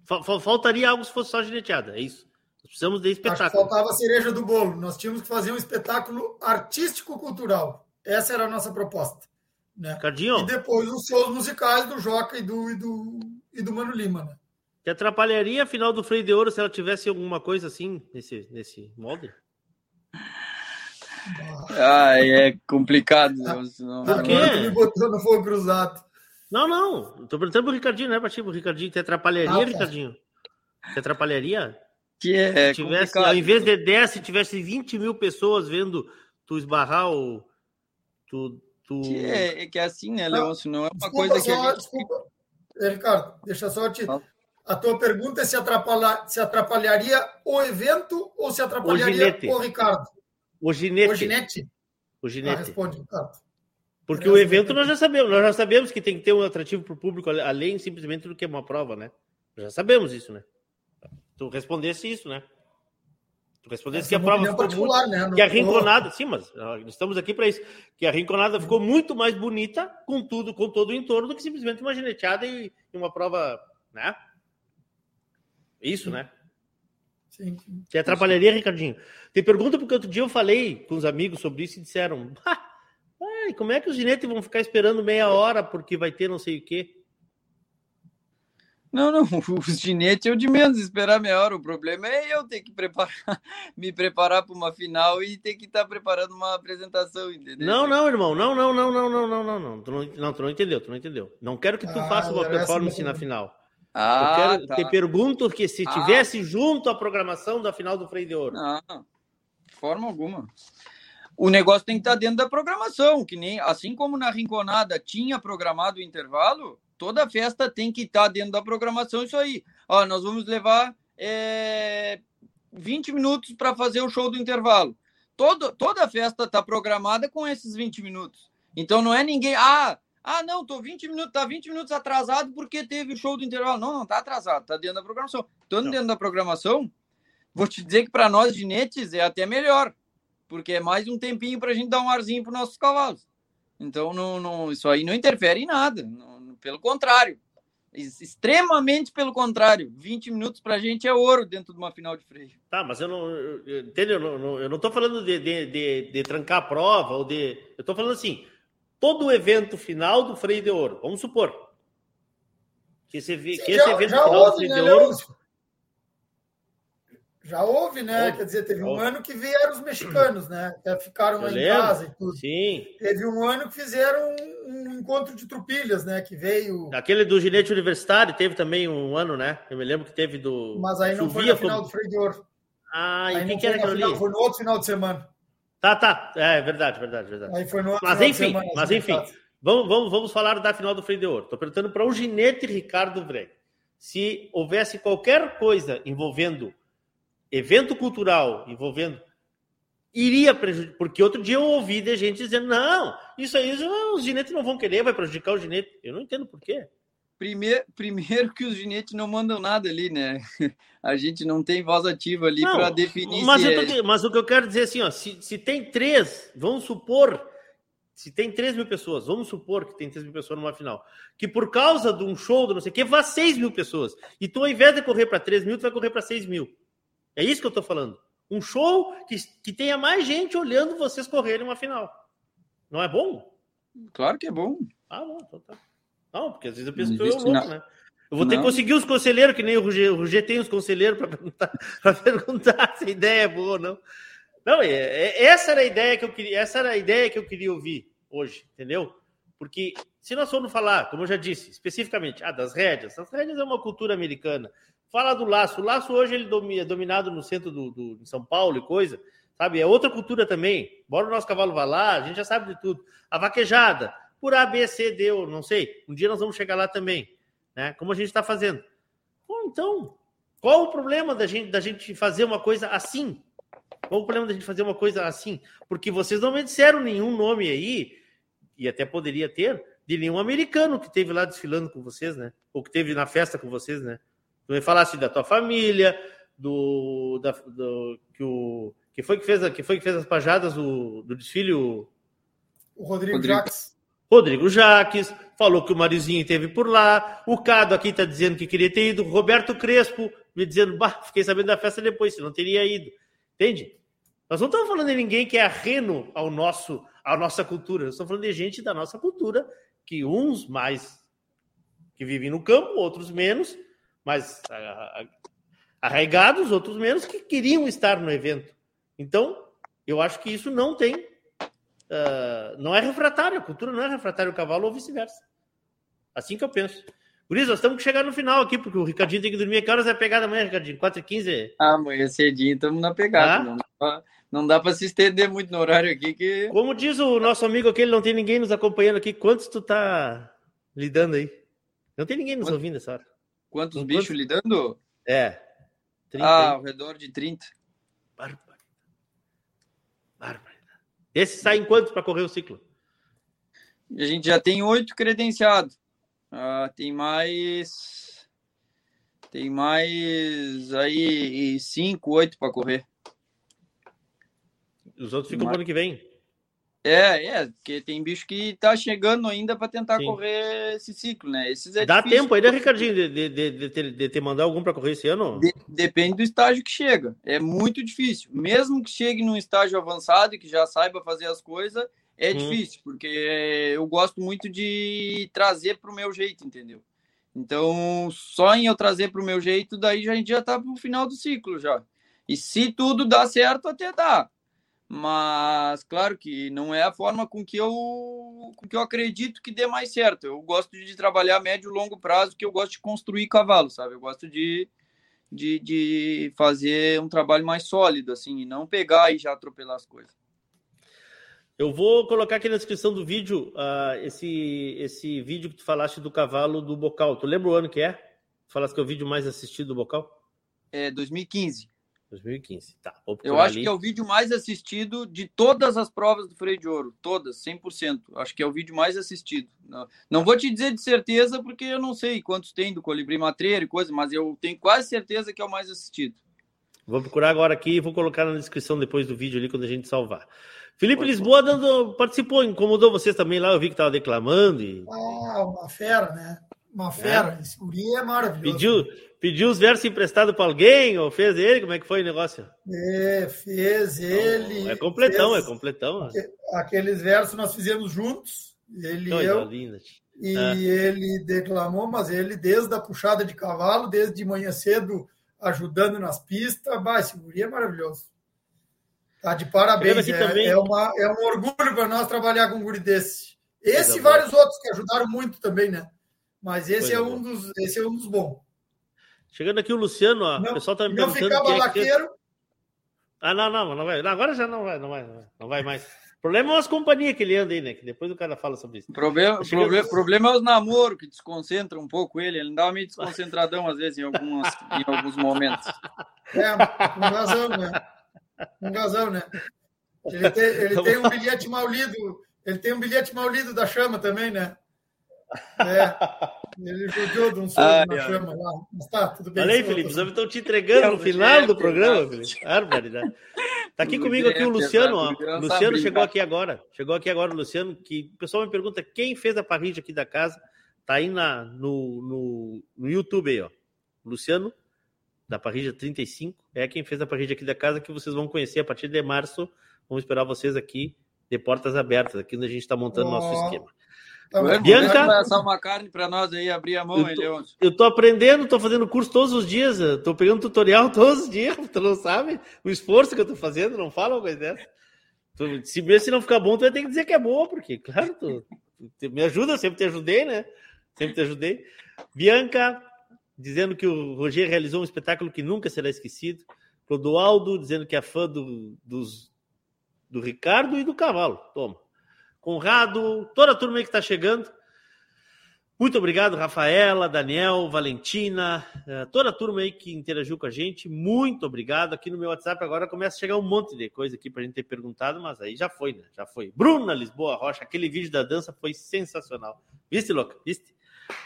Faltaria algo se fosse só gineteada, é isso? Precisamos de espetáculo. Faltava a cereja do bolo. Nós tínhamos que fazer um espetáculo artístico-cultural. Essa era a nossa proposta. Né? Cardinho. E depois os shows musicais do Joca e do, e do, e do Mano Lima. Né? Te atrapalharia a final do Freio de Ouro se ela tivesse alguma coisa assim nesse, nesse molde? Ah, é complicado. Não, Por quê? me botou no fogo cruzado. Não, não. Estou perguntando pro Ricardinho, não é para ti, pro Ricardinho. Te atrapalharia, ah, tá. Ricardinho? Te atrapalharia? Que é se tivesse, ao invés de 10, se tivesse 20 mil pessoas vendo tu esbarrar o. Tu, tu... Que é, é que é assim, né, Leôncio? Não é uma desculpa, coisa que. Só, a gente... Desculpa, Ricardo, deixa só te. A tua pergunta é se, atrapalha, se atrapalharia o evento ou se atrapalharia o, o Ricardo? O ginete. O ginete? O ginete. Ah, responde, Ricardo. Porque o evento nós já sabemos, nós já sabemos que tem que ter um atrativo para o público, além simplesmente do que é uma prova, né? Já sabemos isso, né? Tu respondesse isso, né? Respondesse que a prova ficou muito... né? que a rinconada, sim, mas estamos aqui para isso, que a rinconada ficou muito mais bonita com tudo, com todo o entorno do que simplesmente uma gineteada e, uma prova, né? Isso, sim. né? Sim, sim. Te atrapalharia, Ricardinho? Tem pergunta porque outro dia eu falei com os amigos sobre isso e disseram: Ai, como é que os ginetes vão ficar esperando meia hora porque vai ter não sei o quê? Não, não, os ginetes eu de menos esperar meia hora. O problema é eu ter que preparar, me preparar para uma final e ter que estar tá preparando uma apresentação, entendeu? Não, não, irmão, não, não, não, não, não, não, não, não. Tu não, não, tu não entendeu, tu não entendeu. Não quero que tu ah, faça uma performance na final. Ah, eu quero, tá. te pergunto que se ah. tivesse junto a programação da final do Freio de Ouro. Não, de forma alguma. O negócio tem que estar tá dentro da programação, que nem assim como na Rinconada tinha programado o intervalo, toda festa tem que estar tá dentro da programação isso aí. Ó, nós vamos levar é, 20 minutos para fazer o show do intervalo. Todo, toda festa está programada com esses 20 minutos. Então não é ninguém. Ah, ah, não, tô 20 minutos, tá 20 minutos atrasado porque teve o show do intervalo. Não, não tá atrasado, tá dentro da programação. Estando dentro da programação, vou te dizer que para nós ginetes é até melhor, porque é mais um tempinho para a gente dar um arzinho para nossos cavalos. Então, não, não, isso aí não interfere em nada, não, pelo contrário. Extremamente pelo contrário. 20 minutos para a gente é ouro dentro de uma final de freio. Tá, mas eu não. Eu, entendeu? Eu não, eu não tô falando de, de, de, de, trancar a prova ou de. Eu tô falando assim: todo o evento final do freio de ouro, vamos supor. Que esse, Sim, que esse já, evento já final houve, do freio né, de ouro. Já houve, né? Quer dizer, teve um ano que vieram os mexicanos, né? Que ficaram lá em casa e tudo. Sim. Teve um ano que fizeram um, um encontro de trupilhas, né? Que veio. Aquele do ginete universitário teve também um ano, né? Eu me lembro que teve do. Mas aí não Chovia, foi na final do Freio de Ouro. Ah, aí e quem não que era ali? Foi no outro final de semana. Tá, tá. É verdade, verdade, verdade. Aí foi no outro Mas final de enfim, semana, mas assim, enfim. tá. Vamos, vamos, vamos falar da final do Freio de Ouro. Estou perguntando para o ginete Ricardo Vreg. Se houvesse qualquer coisa envolvendo evento cultural, envolvendo. Iria prejudicar. Porque outro dia eu ouvi de gente dizendo: não, isso aí os ginetes não vão querer, vai prejudicar o ginete. Eu não entendo por quê. Primeiro, primeiro que os ginetes não mandam nada ali, né? A gente não tem voz ativa ali para definir mas, se eu é... tô- mas o que eu quero dizer é assim, ó, se, se tem três, vamos supor, se tem três mil pessoas, vamos supor que tem três mil pessoas numa final, que por causa de um show, de não sei o que, vá seis mil pessoas. E tu, ao invés de correr para três mil, tu vai correr para seis mil. É isso que eu tô falando. Um show que, que tenha mais gente olhando vocês correrem uma final. Não é bom? Claro que é bom. Ah, bom, então tá. Não, porque às vezes eu penso Não que eu louco, na- né? Eu vou ter que Não. conseguir os conselheiros, que nem o Roger. O tem os conselheiros para perguntar, pra perguntar se a ideia é boa ou não. Não, é, é- essa era a ideia que eu queria, essa era a ideia que eu queria ouvir hoje, entendeu? Porque se nós formos falar, como eu já disse, especificamente, ah, das rédeas, as rédeas é uma cultura americana. Fala do laço, o laço hoje ele é dominado no centro do, do de São Paulo e coisa, sabe? É outra cultura também. Bora o nosso cavalo vá lá, a gente já sabe de tudo. A vaquejada, por A, B, C, D, eu não sei. Um dia nós vamos chegar lá também, né? Como a gente está fazendo. Bom, então, qual o problema da gente, da gente fazer uma coisa assim? Qual o problema da gente fazer uma coisa assim? Porque vocês não me disseram nenhum nome aí, e até poderia ter, de nenhum americano que teve lá desfilando com vocês, né? Ou que teve na festa com vocês, né? Tu me falasse da tua família, do, da, do que o que foi que fez, a- que foi que fez as pajadas do, do desfile, o O Rodrigo, Rodrigo. Jacques. Rodrigo Jaques, falou que o Marizinho esteve por lá, o Cado aqui está dizendo que queria ter ido, o Roberto Crespo me dizendo, bah, fiquei sabendo da festa depois, se não teria ido. Entende? Nós não estamos falando de ninguém que é arreno ao nosso, à nossa cultura, nós estamos falando de gente da nossa cultura, que uns mais que vivem no campo, outros menos, mas arraigados, outros menos, que queriam estar no evento. Então, eu acho que isso não tem ah, não é refratário, a cultura não é refratário ao cavalo ou vice-versa. Assim que eu penso. Guris, nós temos que chegar no final aqui, porque o Ricardinho tem que dormir. Que horas vai pegar da manhã, Ricardinho? 4h15? Ah, amanhã cedinho estamos na pegada. Ah? Não, dá pra- não dá para se estender muito no horário aqui que. Como diz o nosso amigo aquele, não tem ninguém nos acompanhando aqui. Quantos tu tá lidando aí? Não tem ninguém nos ouvindo essa hora. Quantos Com bichos quantos? lidando? É. 30 ah, ao redor de 30. Bárbaro. Bárbaro. Esse sai em quantos para correr o ciclo? A gente já tem oito credenciados. Ah, tem mais. Tem mais aí cinco, oito para correr. Os outros ficam Mas- pro ano que vem. É, é, porque tem bicho que tá chegando ainda para tentar Sim. correr esse ciclo, né? Esses é Dá difícil. tempo aí, né, Ricardinho, de, de, de, de, ter- de ter mandar algum para correr esse ano? De- depende do estágio que chega. É muito difícil. Mesmo que chegue num estágio avançado e que já saiba fazer as coisas, é Hum. difícil, porque eu gosto muito de trazer para o meu jeito, entendeu? Então, só em eu trazer para o meu jeito, daí já- a gente já está pro final do ciclo já. E se tudo dá certo, até dá. Mas, claro que não é a forma com que eu, com que eu acredito que dê mais certo. Eu gosto de trabalhar médio e longo prazo, que eu gosto de construir cavalo, sabe? Eu gosto de, de, de fazer um trabalho mais sólido, assim, e não pegar e já atropelar as coisas. Eu vou colocar aqui na descrição do vídeo ah, esse, esse vídeo que tu falaste do cavalo do Bocal. Tu lembra o ano que é? Tu falaste que é o vídeo mais assistido do Bocal? É 2015. 2015, tá. Vou Eu acho ali. que é o vídeo mais assistido de todas as provas do freio de ouro, todas, 100%. Acho que é o vídeo mais assistido. Não, não vou te dizer de certeza, porque eu não sei quantos tem do colibri matreiro e coisa, mas eu tenho quase certeza que é o mais assistido. Vou procurar agora aqui e vou colocar na descrição depois do vídeo ali quando a gente salvar. Felipe Lisboa dando, participou, incomodou vocês também lá, eu vi que estava declamando. E... Ah, uma fera, né? Uma fera. É. Esse guri é maravilhoso. Pediu, pediu os versos emprestados para alguém ou fez ele? Como é que foi o negócio? É, fez ele. É completão, fez... é completão. Aqueles versos nós fizemos juntos, ele e eu. Linda. E é. ele declamou, mas ele desde a puxada de cavalo, desde de manhã cedo, ajudando nas pistas. Bah, esse guri é maravilhoso. Tá de parabéns. É, também... é, uma, é um orgulho para nós trabalhar com um guri desse. Esse e vários outros que ajudaram muito também, né? Mas esse é, um dos, esse é um dos bons. Chegando aqui o Luciano, ó, não, o pessoal tá me perguntando. Não ficar balaqueiro. É que... Ah, não, não, não vai. Agora já não vai, não vai, não vai mais. O problema é as companhias que ele anda aí, né? Que depois o cara fala sobre isso. Problema, problema, problema é os namoros que desconcentram um pouco ele. Ele dá meio desconcentradão às vezes em, algumas, em alguns momentos. É, com razão, né? Com razão, né? Ele tem, ele tem um bilhete mal lido. Ele tem um bilhete mal lido da chama também, né? É, ele jogou de um ah, na é. chama lá. Mas tá, tudo bem. Aí, Felipe, os homens estão te entregando no final do programa, Felipe. Barbaridade. Tá aqui comigo aqui o Luciano, ó. Luciano chegou aqui agora. Chegou aqui agora o Luciano, que o pessoal me pergunta quem fez a parrilha aqui da casa. Tá aí na, no, no, no YouTube aí, ó. Luciano, da parrilha 35, é quem fez a parrilha aqui da casa, que vocês vão conhecer a partir de março. Vamos esperar vocês aqui de portas abertas, aqui onde a gente está montando o oh. nosso esquema. Tá Bianca, vai assar uma carne para nós aí, abrir a mão, eu tô, eu tô aprendendo, tô fazendo curso todos os dias, tô pegando tutorial todos os dias, tu não sabe o esforço que eu tô fazendo, não fala uma coisa dessa. Tu, se mesmo se não ficar bom, tu vai ter que dizer que é bom, porque, claro, tu, tu me ajuda, sempre te ajudei, né? Sempre te ajudei. Bianca, dizendo que o Roger realizou um espetáculo que nunca será esquecido. Clodoaldo, dizendo que é fã do, dos, do Ricardo e do Cavalo. Toma. Conrado, toda a turma aí que está chegando. Muito obrigado, Rafaela, Daniel, Valentina, eh, toda a turma aí que interagiu com a gente. Muito obrigado. Aqui no meu WhatsApp agora começa a chegar um monte de coisa aqui para a gente ter perguntado, mas aí já foi, né? Já foi. Bruna Lisboa Rocha, aquele vídeo da dança foi sensacional. Viste, louca? Viste?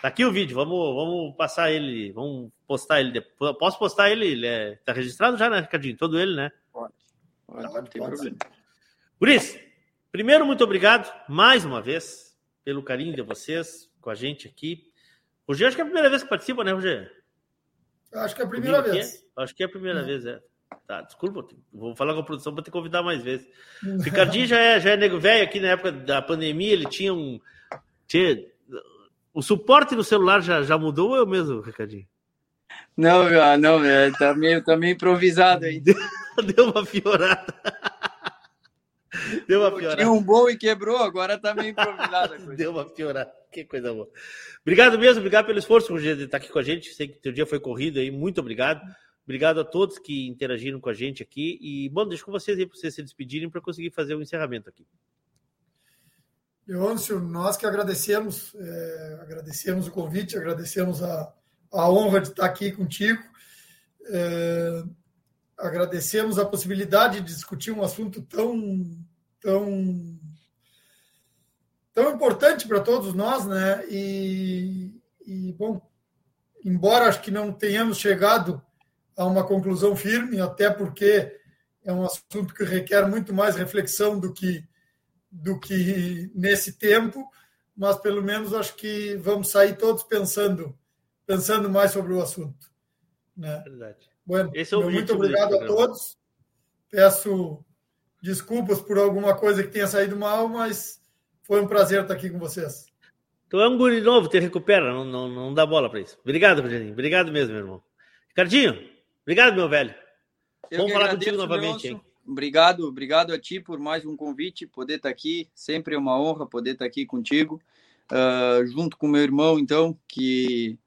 Tá aqui o vídeo, vamos, vamos passar ele, vamos postar ele. Depois. Posso postar ele? Ele é, tá registrado já, né, Ricardinho? Todo ele, né? Pode. Pode, não tem problema. Por isso, Primeiro, muito obrigado mais uma vez pelo carinho de vocês com a gente aqui. Rogério, acho que é a primeira vez que participa, né, Rogério? Acho que é a primeira vez. É? Acho que é a primeira vez, é. Tá, desculpa, vou falar com a produção para te convidar mais vezes. Ricardinho já é, já é nego velho aqui na época da pandemia, ele tinha um. Tinha, o suporte do celular já, já mudou ou eu mesmo, Ricardinho? Não, não, é, tá, meio, tá meio improvisado ainda. Deu uma piorada. Deu uma piorada. Tinha um bom e quebrou, agora tá meio improvisado. Deu uma piorada. Que coisa boa. Obrigado mesmo, obrigado pelo esforço, Rogério, de estar aqui com a gente. Sei que teu dia foi corrido aí, muito obrigado. Obrigado a todos que interagiram com a gente aqui. E, bom, deixo com vocês aí para vocês se despedirem para conseguir fazer o encerramento aqui. Leôncio, nós que agradecemos, é, agradecemos o convite, agradecemos a, a honra de estar aqui contigo. É, agradecemos a possibilidade de discutir um assunto tão tão tão importante para todos nós, né? E, e, bom, embora acho que não tenhamos chegado a uma conclusão firme, até porque é um assunto que requer muito mais reflexão do que do que nesse tempo, mas pelo menos acho que vamos sair todos pensando pensando mais sobre o assunto, né? Verdade. Bueno, é o muito obrigado a todos. Peço desculpas por alguma coisa que tenha saído mal, mas foi um prazer estar aqui com vocês. Tu é um guri novo, te recupera, não, não, não dá bola para isso. Obrigado, Rogerinho. Obrigado mesmo, meu irmão. Ricardinho, obrigado, meu velho. Eu Vamos falar contigo novamente, hein? Obrigado, obrigado a ti por mais um convite, poder estar aqui. Sempre é uma honra poder estar aqui contigo, uh, junto com meu irmão, então, que,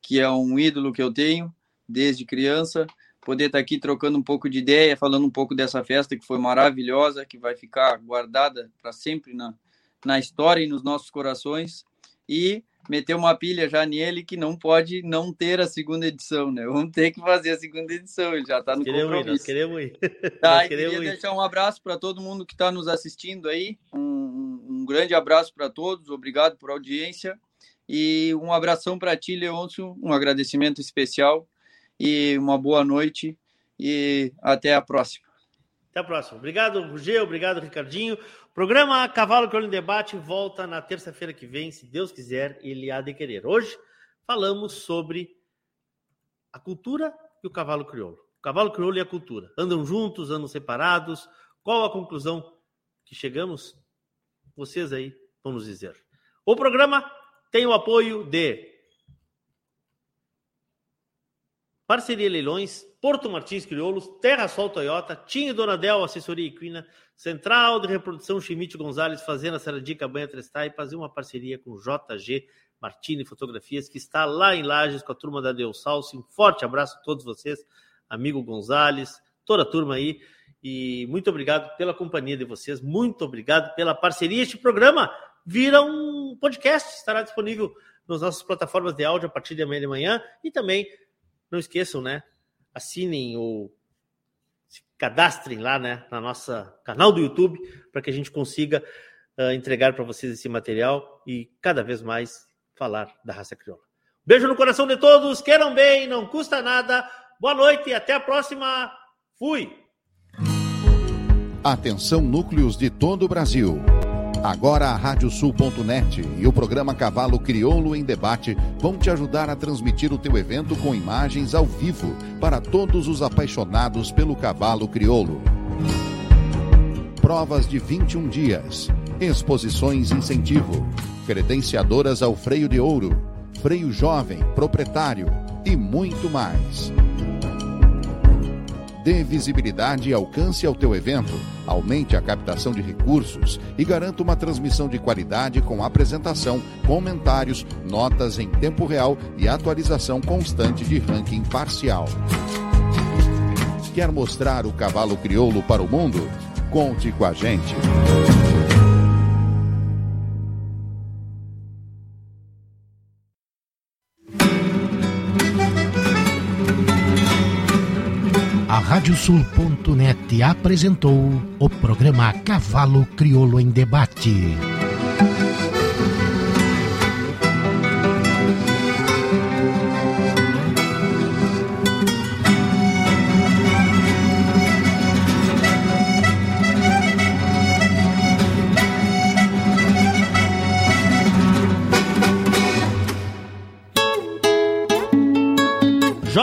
que é um ídolo que eu tenho desde criança, poder estar aqui trocando um pouco de ideia, falando um pouco dessa festa que foi maravilhosa, que vai ficar guardada para sempre na, na história e nos nossos corações, e meter uma pilha já nele que não pode não ter a segunda edição, né? Vamos ter que fazer a segunda edição, ele já está no queremos compromisso. Ir, queremos ir. Tá, nós queria ir. deixar um abraço para todo mundo que está nos assistindo aí, um, um grande abraço para todos, obrigado por audiência, e um abração para ti, Leôncio, um agradecimento especial e uma boa noite e até a próxima. Até a próxima. Obrigado, Rugê, obrigado, Ricardinho. Programa Cavalo Crioulo em Debate volta na terça-feira que vem, se Deus quiser, ele há de querer. Hoje falamos sobre a cultura e o cavalo crioulo. O cavalo crioulo e a cultura. Andam juntos, andam separados. Qual a conclusão que chegamos? Vocês aí vão nos dizer. O programa tem o apoio de Parceria Leilões, Porto Martins Crioulos, Terra Sol Toyota, Tinho Donadel, Assessoria Equina, Central de Reprodução Chimite Gonzalez, Fazenda Saradia Cabanha Trestai, fazer uma parceria com JG Martini Fotografias, que está lá em Lages com a turma da Deus Salso. Um forte abraço a todos vocês, amigo Gonzalez, toda a turma aí. E muito obrigado pela companhia de vocês, muito obrigado pela parceria. Este programa vira um podcast, estará disponível nas nossas plataformas de áudio a partir de amanhã de manhã e também não esqueçam, né? Assinem ou se cadastrem lá, né? Na nossa canal do YouTube para que a gente consiga uh, entregar para vocês esse material e cada vez mais falar da raça crioula. Beijo no coração de todos, queiram bem, não custa nada. Boa noite e até a próxima. Fui. Atenção núcleos de todo o Brasil. Agora a Radiosul.net e o programa Cavalo Crioulo em Debate vão te ajudar a transmitir o teu evento com imagens ao vivo para todos os apaixonados pelo cavalo crioulo. Provas de 21 dias, exposições incentivo, credenciadoras ao freio de ouro, freio jovem, proprietário e muito mais. Dê visibilidade e alcance ao teu evento, aumente a captação de recursos e garanta uma transmissão de qualidade com apresentação, comentários, notas em tempo real e atualização constante de ranking parcial. Quer mostrar o cavalo crioulo para o mundo? Conte com a gente. Radiosul.net apresentou o programa Cavalo Crioulo em Debate.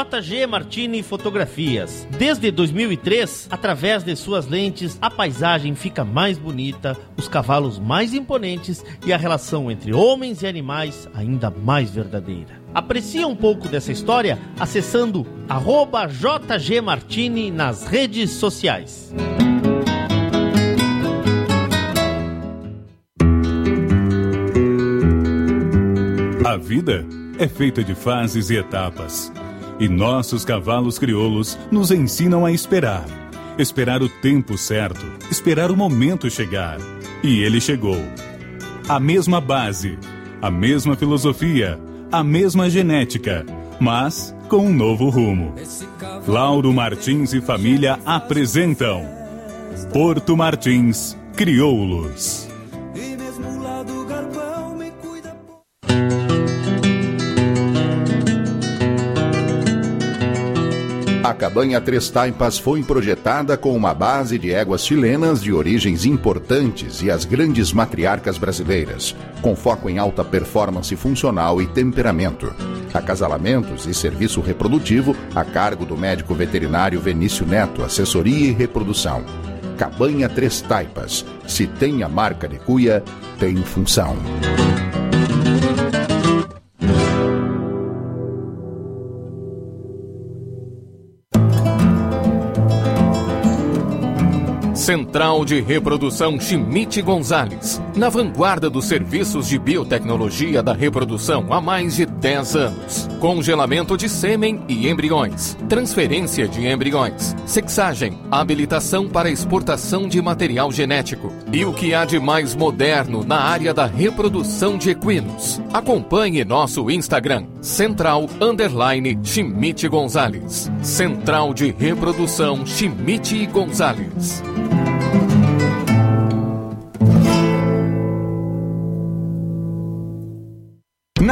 JG Martini Fotografias. Desde 2003, através de suas lentes, a paisagem fica mais bonita, os cavalos mais imponentes e a relação entre homens e animais ainda mais verdadeira. Aprecie um pouco dessa história acessando arroba JG Martini nas redes sociais. A vida é feita de fases e etapas. E nossos cavalos crioulos nos ensinam a esperar. Esperar o tempo certo, esperar o momento chegar. E ele chegou. A mesma base, a mesma filosofia, a mesma genética, mas com um novo rumo. Lauro Martins e família apresentam Porto Martins Crioulos. A cabanha Três Taipas foi projetada com uma base de éguas chilenas de origens importantes e as grandes matriarcas brasileiras, com foco em alta performance funcional e temperamento. Acasalamentos e serviço reprodutivo a cargo do médico veterinário Venício Neto, assessoria e reprodução. Cabanha Três Taipas. Se tem a marca de cuia, tem função. Central de Reprodução Chimite Gonzalez, na vanguarda dos serviços de biotecnologia da reprodução há mais de 10 anos. Congelamento de sêmen e embriões, transferência de embriões, sexagem, habilitação para exportação de material genético e o que há de mais moderno na área da reprodução de equinos. Acompanhe nosso Instagram, Central Underline Chimite Gonzalez. Central de Reprodução Chimite Gonzalez.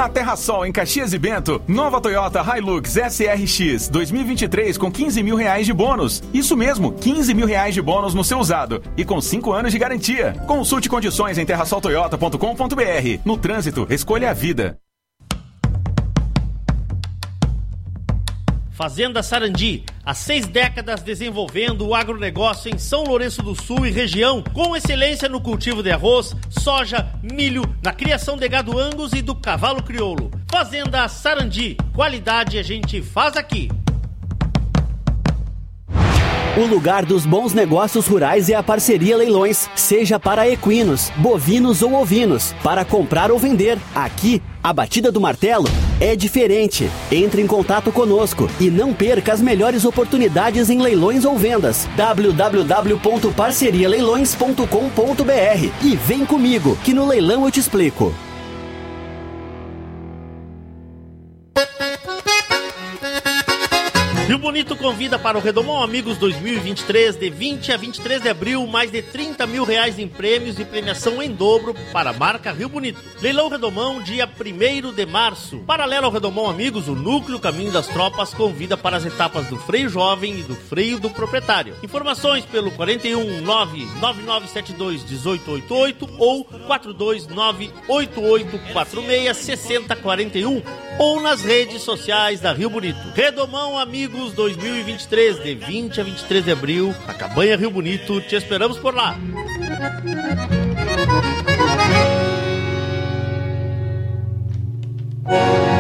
Na Terra Sol, em Caxias e Bento, nova Toyota Hilux SRX 2023 com 15 mil reais de bônus. Isso mesmo, 15 mil reais de bônus no seu usado e com 5 anos de garantia. Consulte condições em terrasoltoyota.com.br. No trânsito, escolha a vida. Fazenda Sarandi, há seis décadas desenvolvendo o agronegócio em São Lourenço do Sul e região, com excelência no cultivo de arroz, soja, milho, na criação de gado angus e do cavalo crioulo. Fazenda Sarandi, qualidade a gente faz aqui. O lugar dos bons negócios rurais é a parceria Leilões, seja para equinos, bovinos ou ovinos, para comprar ou vender. Aqui, a batida do martelo é diferente. Entre em contato conosco e não perca as melhores oportunidades em leilões ou vendas. www.parcerialeilões.com.br e vem comigo, que no leilão eu te explico. Rio Bonito convida para o Redomão Amigos 2023, de 20 a 23 de abril, mais de 30 mil reais em prêmios e premiação em dobro para a marca Rio Bonito. Leilão Redomão, dia 1 de março. Paralelo ao Redomão Amigos, o Núcleo Caminho das Tropas convida para as etapas do freio jovem e do freio do proprietário. Informações pelo 41 99972 1888 ou 429 8846 6041 ou nas redes sociais da Rio Bonito. Redomão Amigos Amigos 2023, de 20 a 23 de abril, na Cabanha Rio Bonito. Te esperamos por lá. Música